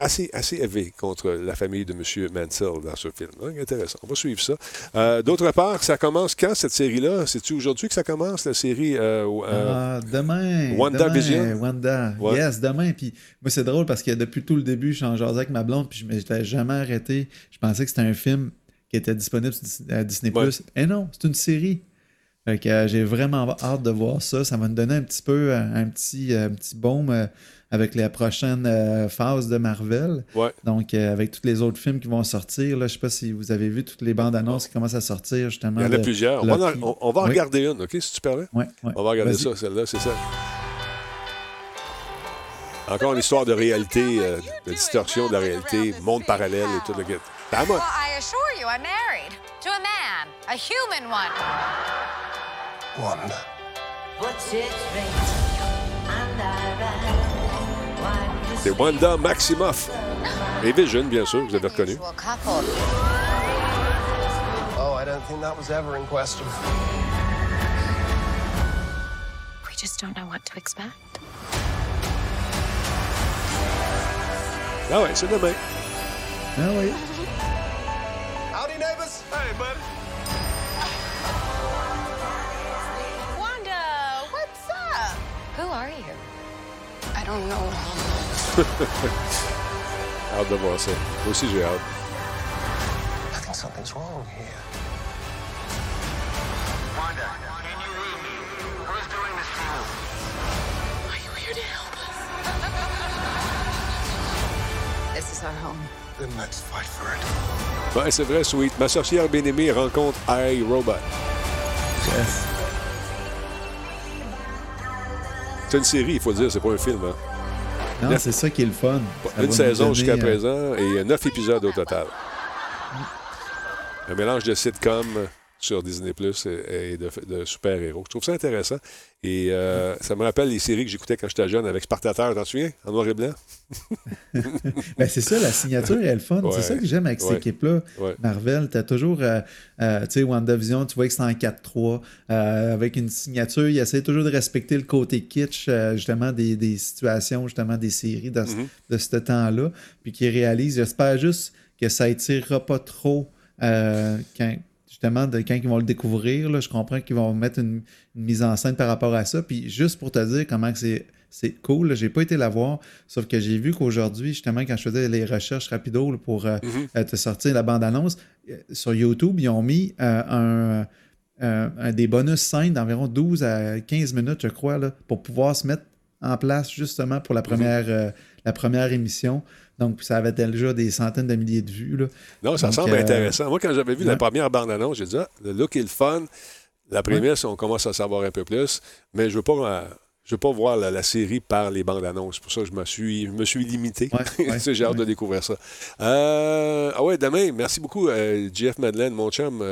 assez, assez élevées contre la famille de M. Mansell dans ce film. Donc, intéressant. On va suivre ça. Euh, D'autre part, ça commence quand, cette série-là? C'est-tu aujourd'hui que ça commence, la série? euh, euh, Ah, demain. WandaVision? demain, Wanda. Ouais. Yes, demain. Puis moi, c'est drôle parce que depuis tout le début, je suis en jasant avec ma blonde, puis je m'étais jamais arrêté. Je pensais que c'était un film qui était disponible à Disney+. Ouais. Et non, c'est une série. Fait que euh, j'ai vraiment hâte de voir ça. Ça va me donner un petit peu euh, un petit, euh, un petit baume avec la prochaine euh, phase de Marvel. Ouais. Donc, euh, avec tous les autres films qui vont sortir. Là, je sais pas si vous avez vu toutes les bandes annonces qui commencent à sortir, justement. Il y en a de plusieurs. On va, en- Loki. on- on va en Oui. regarder une, OK, si tu permets? Ouais, ouais. On va regarder ça, celle-là, c'est ça. Encore une histoire de réalité, euh, de distorsion de la réalité, monde parallèle et tout le kit. T'as moi. Well, I assure you, I'm married to a man, a human one. Wanda. C'est Wanda Maximoff. Et Vision, bien sûr, vous avez reconnu. Well, couple. Oh, I don't think that was ever in question. We just don't know what to expect. Ah ouais, c'est demain. Ah oui. Howdy, neighbors. Hey, bud. Who are you? I don't know. hâte de voir ça. Moi aussi, j'ai hâte. I think something's wrong here. Are you here to help us? This is our home. Then let's fight for it. Ouais, c'est vrai, Sweet. Ma sorcière bien-aimée rencontre I, Robot. Yes. C'est une série, il faut dire, c'est pas un film. Hein. Non, c'est ça qui est le fun. Ça Une saison donner, jusqu'à euh, présent et neuf épisodes au total. Un mélange de sitcom sur Disney Plus et, de, de super-héros. Je trouve ça intéressant. Et euh, ça me rappelle les séries que j'écoutais quand j'étais jeune avec Spartateur, t'en te souviens? En noir et blanc? Ben, c'est ça, la signature est le fun. Ouais. C'est ça que j'aime avec cette Ouais. équipe-là. Ouais. Marvel, tu as toujours, euh, euh, tu sais, WandaVision, tu vois que c'est en 4-3. euh, avec une signature, il essaie toujours de respecter le côté kitsch, justement, des, des situations, justement, des séries de, ce- Mhm. de ce temps-là. Puis qui réalise, j'espère juste que ça étirera pas trop quand. Justement, de, quand ils vont le découvrir, là, je comprends qu'ils vont mettre une, une mise en scène par rapport à ça. Puis juste pour te dire comment c'est c'est cool, j'ai pas été la voir, sauf que j'ai vu qu'aujourd'hui, justement, quand je faisais les recherches rapido là, pour euh, Mhm. euh, te sortir la bande-annonce, euh, sur YouTube, ils ont mis euh, un, un des bonus scènes d'environ 12 à 15 minutes, je crois, là, pour pouvoir se mettre en place justement pour la Mhm. première, euh, la première émission. Donc, ça avait déjà des centaines de milliers de vues. Là. Non, ça Donc, semble euh, intéressant. Moi, quand j'avais vu la première bande-annonce, j'ai dit, ah, le look est le fun. La prémisse, on commence à savoir un peu plus. Mais je veux pas. euh, je veux pas voir la, la série par les bandes annonces. Pour ça, je me suis, je me suis limité. Ouais, j'ai hâte de découvrir ça. Euh, ah ouais, demain, merci beaucoup, Jeff Madeleine, mon chum.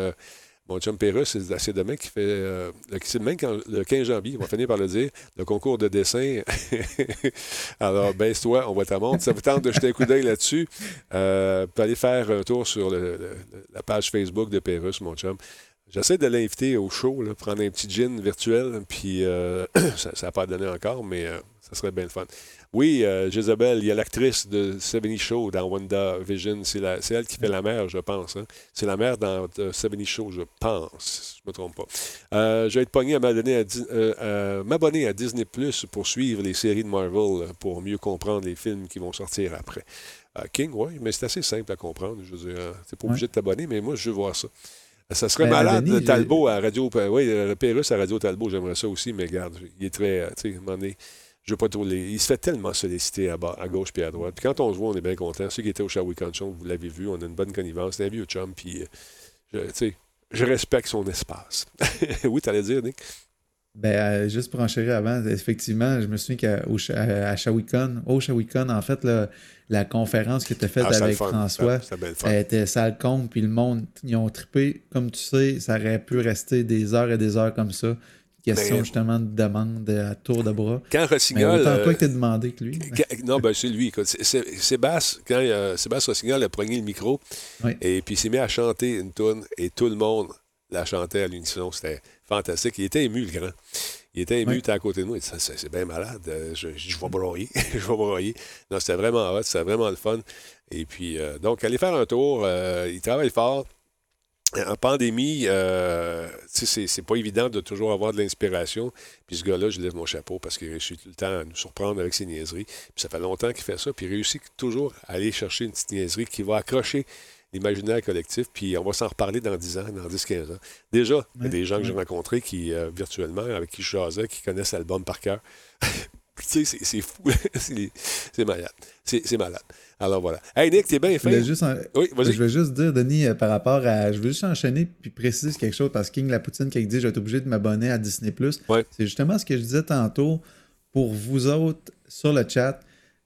Euh, mon chum Perrus, c'est demain qui fait. euh, demain, quand- le 15 janvier, on va finir par le dire, le concours de dessin. Alors, baisse-toi, on va te montrer. Ça vous tente de jeter un coup d'œil là-dessus? Euh, aller faire un tour sur la page Facebook de Perrus, mon chum. J'essaie de l'inviter au show, là, prendre un petit gin virtuel, puis euh, ça n'a pas donné encore, mais euh, ça serait bien le fun. Oui, euh, Jezebel, il y a l'actrice de 70 Show dans Wanda Vision. C'est elle qui fait la mère, je pense. hein. C'est la mère dans euh, 70 Show, je pense. si Je ne me trompe pas. Euh, je vais être pogné à m'abonner à, euh, Disney Plus pour suivre les séries de Marvel, euh, pour mieux comprendre les films qui vont sortir après. Euh, King, oui, mais c'est assez simple à comprendre. Je veux dire, euh, t'es pas obligé de t'abonner, mais moi, je veux voir ça. Ça serait Ben, malade, Denis, Talbot à Radio. Oui, le Pérus à Radio Talbot, j'aimerais ça aussi, mais regarde, il est très. euh, Tu sais, à un moment donné, je veux pas trop les. Il se fait tellement solliciter à, bas- à gauche puis à droite. Puis quand on se voit, on est bien content. Ceux qui étaient au Shawicon Show, vous l'avez vu, on a une bonne connivence. C'est un vieux chum, puis. euh, je- tu sais, je respecte son espace. oui, t'allais dire, Nick? Ben, euh, juste pour enchérir avant, effectivement, je me souviens qu'à au à Shawicon, au Shawicon, en fait, là, la conférence que tu as faite Ah, avec. François, elle était sale compte, puis le monde, ils ont trippé. Comme tu sais, ça aurait pu rester des heures et des heures comme ça. Question Ben, justement de demande à tour de bras. Quand Rossignol, Mais autant euh, toi que t'es demandé que lui. Quand- Non, ben c'est lui. Sébastien, quand euh, Sébastien Rossignol a pogné le micro, Oui. et puis il s'est mis à chanter une tune et tout le monde la chantait à l'unisson. C'était fantastique. Il était ému, le grand. Il était ému, Oui. il était à côté de moi. Il dit, c'est bien malade. Euh, Je, je vais broyer. je vais broyer. Non, c'était vraiment hot. C'était vraiment le fun. Et puis, euh, donc, allez faire un tour. Euh, il travaille fort. En pandémie, euh, c'est pas évident de toujours avoir de l'inspiration. Puis ce gars-là, je lève mon chapeau parce qu'il réussit tout le temps à nous surprendre avec ses niaiseries. Puis ça fait longtemps qu'il fait ça. Puis il réussit toujours à aller chercher une petite niaiserie qui va accrocher l'imaginaire collectif. Puis on va s'en reparler dans 10 ans, dans 10-15 ans. Déjà, il y a des gens que j'ai rencontrés qui, euh, virtuellement, avec qui je jasais, qui connaissent l'album par cœur. Tu sais, c'est- c'est fou. c'est c'est malade. C'est c'est malade. Alors voilà. Hey Nick, t'es bien voulais juste en- Oui, vas-y. Je veux juste dire, Denis, euh, par rapport à. Je veux juste enchaîner puis préciser quelque chose parce que King Lapoutine qui a dit je vais être obligé de m'abonner à Disney. C'est justement ce que je disais tantôt pour vous autres sur le chat.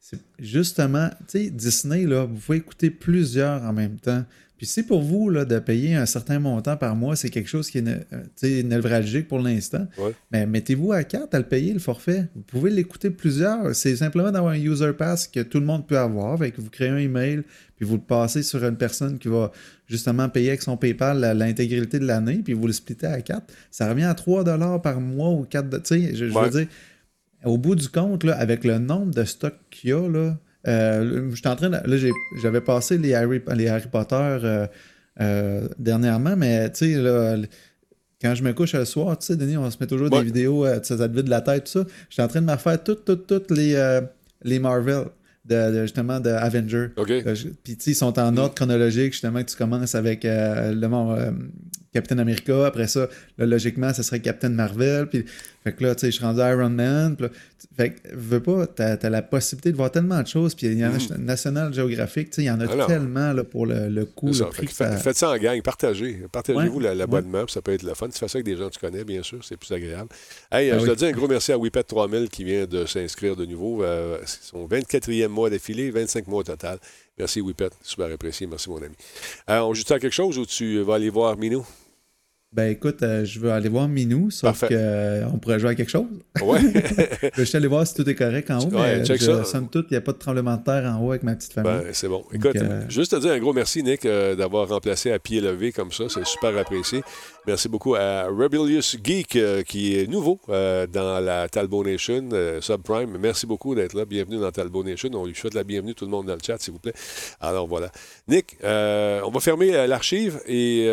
C'est justement, tu sais, Disney, là, vous pouvez écouter plusieurs en même temps. Puis si pour vous, là, de payer un certain montant par mois, c'est quelque chose qui est euh, névralgique pour l'instant, Ouais. mais mettez-vous à carte à le payer, le forfait. Vous pouvez l'écouter plusieurs. C'est simplement d'avoir un user pass que tout le monde peut avoir. Avec, vous créez un email, puis vous le passez sur une personne qui va justement payer avec son PayPal l'intégralité de l'année, puis vous le splittez à 4. Ça revient à 3 par mois ou 4 Tu sais, je, veux dire, au bout du compte, là, avec le nombre de stocks qu'il y a, là, euh, en train de- là, j'avais passé les Harry, les Harry Potter euh, euh, dernièrement, mais tu sais, quand je me couche le soir, tu sais, Denis, on se met toujours Ouais. des vidéos, tu sais, ça te vide la tête, tout ça. J'étais en train de me refaire toutes, toutes, toutes les, les Marvel, de, de- justement, de Avenger. Je- Puis, tu sais, ils sont en ordre chronologique, justement, que tu commences avec euh, le euh, Captain America. Après ça, là, logiquement, ce serait Captain Marvel. Puis, fait que là, tu sais, je suis rendu Iron Man. Puis là, tu- fait que, veux pas, t'as as la possibilité de voir tellement de choses. Puis, il y en a National Geographic, tu sais, il y en a Alors. tellement là, pour le, le coût, le ça. prix Fait que que ça... fait- Faites ça en gang, partagez. Partagez-vous Ouais, la- l'abonnement, puis ça peut être le fun. Tu fais ça avec des gens que tu connais, bien sûr, c'est plus agréable. Hey, Ah euh, je oui. dois dire un gros merci à Whippet 3000 qui vient de s'inscrire de nouveau. Euh, c'est son 24e mois d'affilée, 25 mois au total. Merci Whippet, super apprécié. Merci mon ami. Euh, on joue à quelque chose ou tu vas aller voir Minou? Ben écoute, euh, je veux aller voir Minou, sauf qu'on pourrait jouer à quelque chose. Ouais. je suis allé voir si tout est correct en haut, Ouais, mais check je- ça. somme toute, il n'y a pas de tremblement de terre en haut avec ma petite famille. Ben, c'est bon. Donc, Écoute, euh, juste te dire un gros merci, Nick, euh, d'avoir remplacé à pied levé comme ça. C'est super apprécié. Merci beaucoup à Rebellious Geek, euh, qui est nouveau euh, dans la Talbot Nation, euh, Subprime. Merci beaucoup d'être là. Bienvenue dans Talbot Nation. On lui souhaite la bienvenue, tout le monde dans le chat, s'il vous plaît. Alors voilà. Nick, on va fermer l'archive et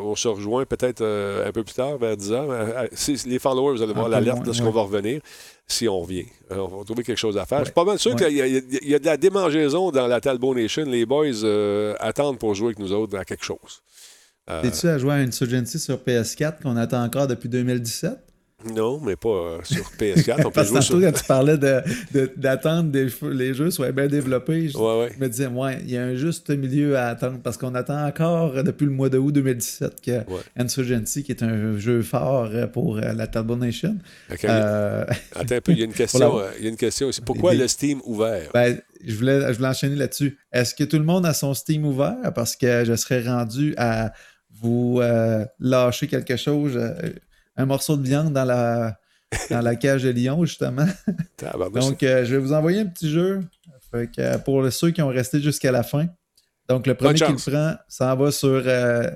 on se rejoint peut-être un peu plus tard, vers 10 heures. Euh, si- les followers, vous allez voir l'alerte moins, lorsqu'on ouais. va revenir. Si on revient, on va trouver quelque chose à faire. Je suis pas mal sûr Ouais. qu'il y, a- y y de la démangeaison dans la Talbot Nation. Les boys euh, attendent pour jouer avec nous autres à quelque chose. Euh, T'es-tu à jouer à Insurgency sur PS4 qu'on attend encore depuis 2017? non, mais pas euh, sur PS4. On peut Parce que sur. quand tu parlais de- de- d'attendre que les jeux soient bien développés, je, Ouais, ouais. je me disais, ouais, il y a un juste milieu à attendre parce qu'on attend encore depuis le mois de août 2017 que Insurgency, qui est un jeu fort pour euh, la Talbot Nation. Euh, Attends un peu, il y a une question. il y a une question ici. Pourquoi Des- le Steam ouvert? Ben, je voulais, je voulais enchaîner là-dessus. Est-ce que tout le monde a son Steam ouvert? Parce que je serais rendu à vous euh, lâcher quelque chose, euh, un morceau de viande dans la, dans la cage de lion, justement. Donc, euh, je vais vous envoyer un petit jeu Fait que, pour ceux qui ont resté jusqu'à la fin. Donc, le premier qui le prend, ça en va sur euh,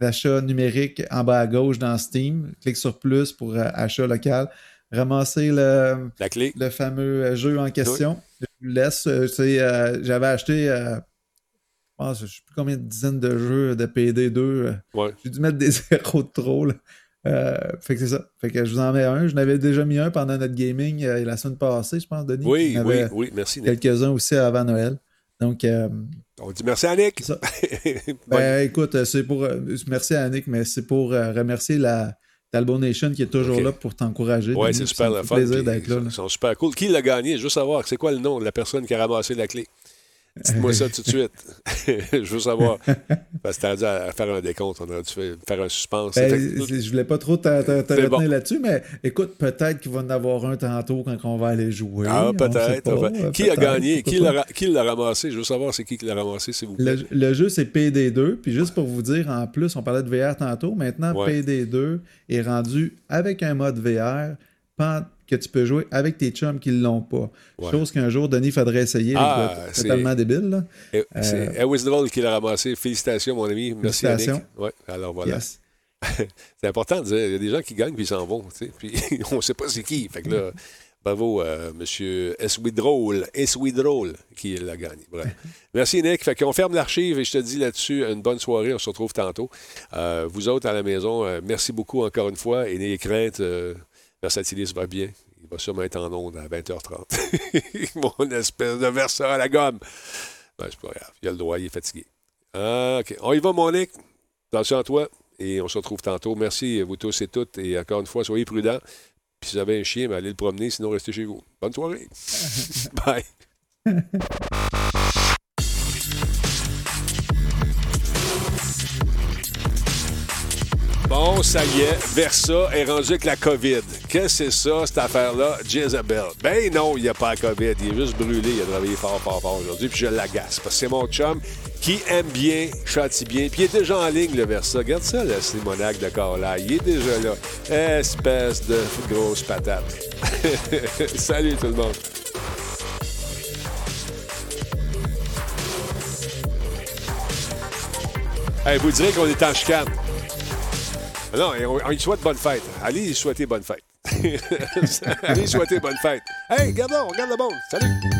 l'achat numérique en bas à gauche dans Steam. Clique sur plus pour euh, achat local. Ramassez le, La clé. le fameux jeu en question. Je vous laisse. J'avais acheté, pense, je ne sais plus combien de dizaines de jeux de PD2. euh, Ouais. J'ai dû mettre des zéros de trop. là. Euh, fait que c'est ça. Fait que je vous en mets un. Je n'avais déjà mis un pendant notre gaming euh, la semaine passée, je pense, Denis. Oui, oui, oui. Merci, Nick. Quelques-uns aussi avant Noël. Donc, euh, On dit merci à Nick. ben, écoute, c'est pour. merci à Annick, mais c'est pour remercier la Talbot Nation qui est toujours là pour t'encourager. Denis, c'est super fait fun. plaisir d'être là. là. Ils sont super cool. Qui l'a gagné? Je veux savoir, c'est quoi le nom de la personne qui a ramassé la clé? Dites-moi ça tout de suite. je veux savoir. Parce que dit à faire un décompte, on aurait dû faire- un suspense. Ben, Fait- je voulais pas trop te, te- te C'est retenir bon. là-dessus, mais écoute, peut-être qu'il va en avoir un tantôt quand on va aller jouer. ah, peut-être. enfin. euh, Qui a gagné? Qui l'a, ramassé? Je veux savoir c'est qui qui l'a ramassé, s'il vous plaît. Le, le jeu, c'est PD2. Puis juste pour vous dire, en plus, on parlait de VR tantôt. Maintenant, Ouais. PD2 est rendu avec un mode VR que tu peux jouer avec tes chums qui ne l'ont pas. Ouais. Chose qu'un jour, Denis faudrait essayer. Ah, c'est- totalement débile. Là. Et- Euh, C'est Drôle qui l'a ramassé. Félicitations, mon ami. Merci, Félicitations. Ouais, alors voilà. Yes. c'est important de dire, il y a des gens qui gagnent puis ils s'en vont. tu sais, Puis on ne sait pas c'est qui. Fait que là, bravo, euh, monsieur Eswidrôle, Eswidrôle qui l'a gagné. Bref. Merci, Nick. Fait qu'on ferme l'archive et je te dis là-dessus, une bonne soirée. On se retrouve tantôt. Euh, vous autres à la maison, euh, merci beaucoup encore une fois. Et n'ayez crainte, euh, Versatilis va bien. Il va sûrement être en onde à 20h30. Mon espèce de versa à la gomme. Ben, c'est pas grave. Il a le droit, il est fatigué. Ah, OK. On y va, mon Nick. Attention à toi. Et on se retrouve tantôt. Merci, vous tous et toutes. Et encore une fois, soyez prudents. Puis si vous avez un chien, ben, allez le promener, sinon restez chez vous. Bonne soirée. Bye. Bon, ça y est, Versa est rendu avec la COVID. Qu'est-ce que c'est ça, cette affaire-là? Jezebel? Ben non, il n'y a pas la COVID. Il est juste brûlé. Il a travaillé fort, fort, fort aujourd'hui. Puis je l'agace. Parce que c'est mon chum qui aime bien, châtie bien. Puis il est déjà en ligne, le Versa. Regarde ça, le Simonac de Carla. Il est déjà là. Espèce de grosse patate. Salut tout le monde. Hey, vous direz qu'on est en chicane. Non, on, lui souhaite bonne fête. Allez lui souhaiter bonne fête. Allez lui souhaiter bonne fête. Hey, regarde on regarde le monde. Salut!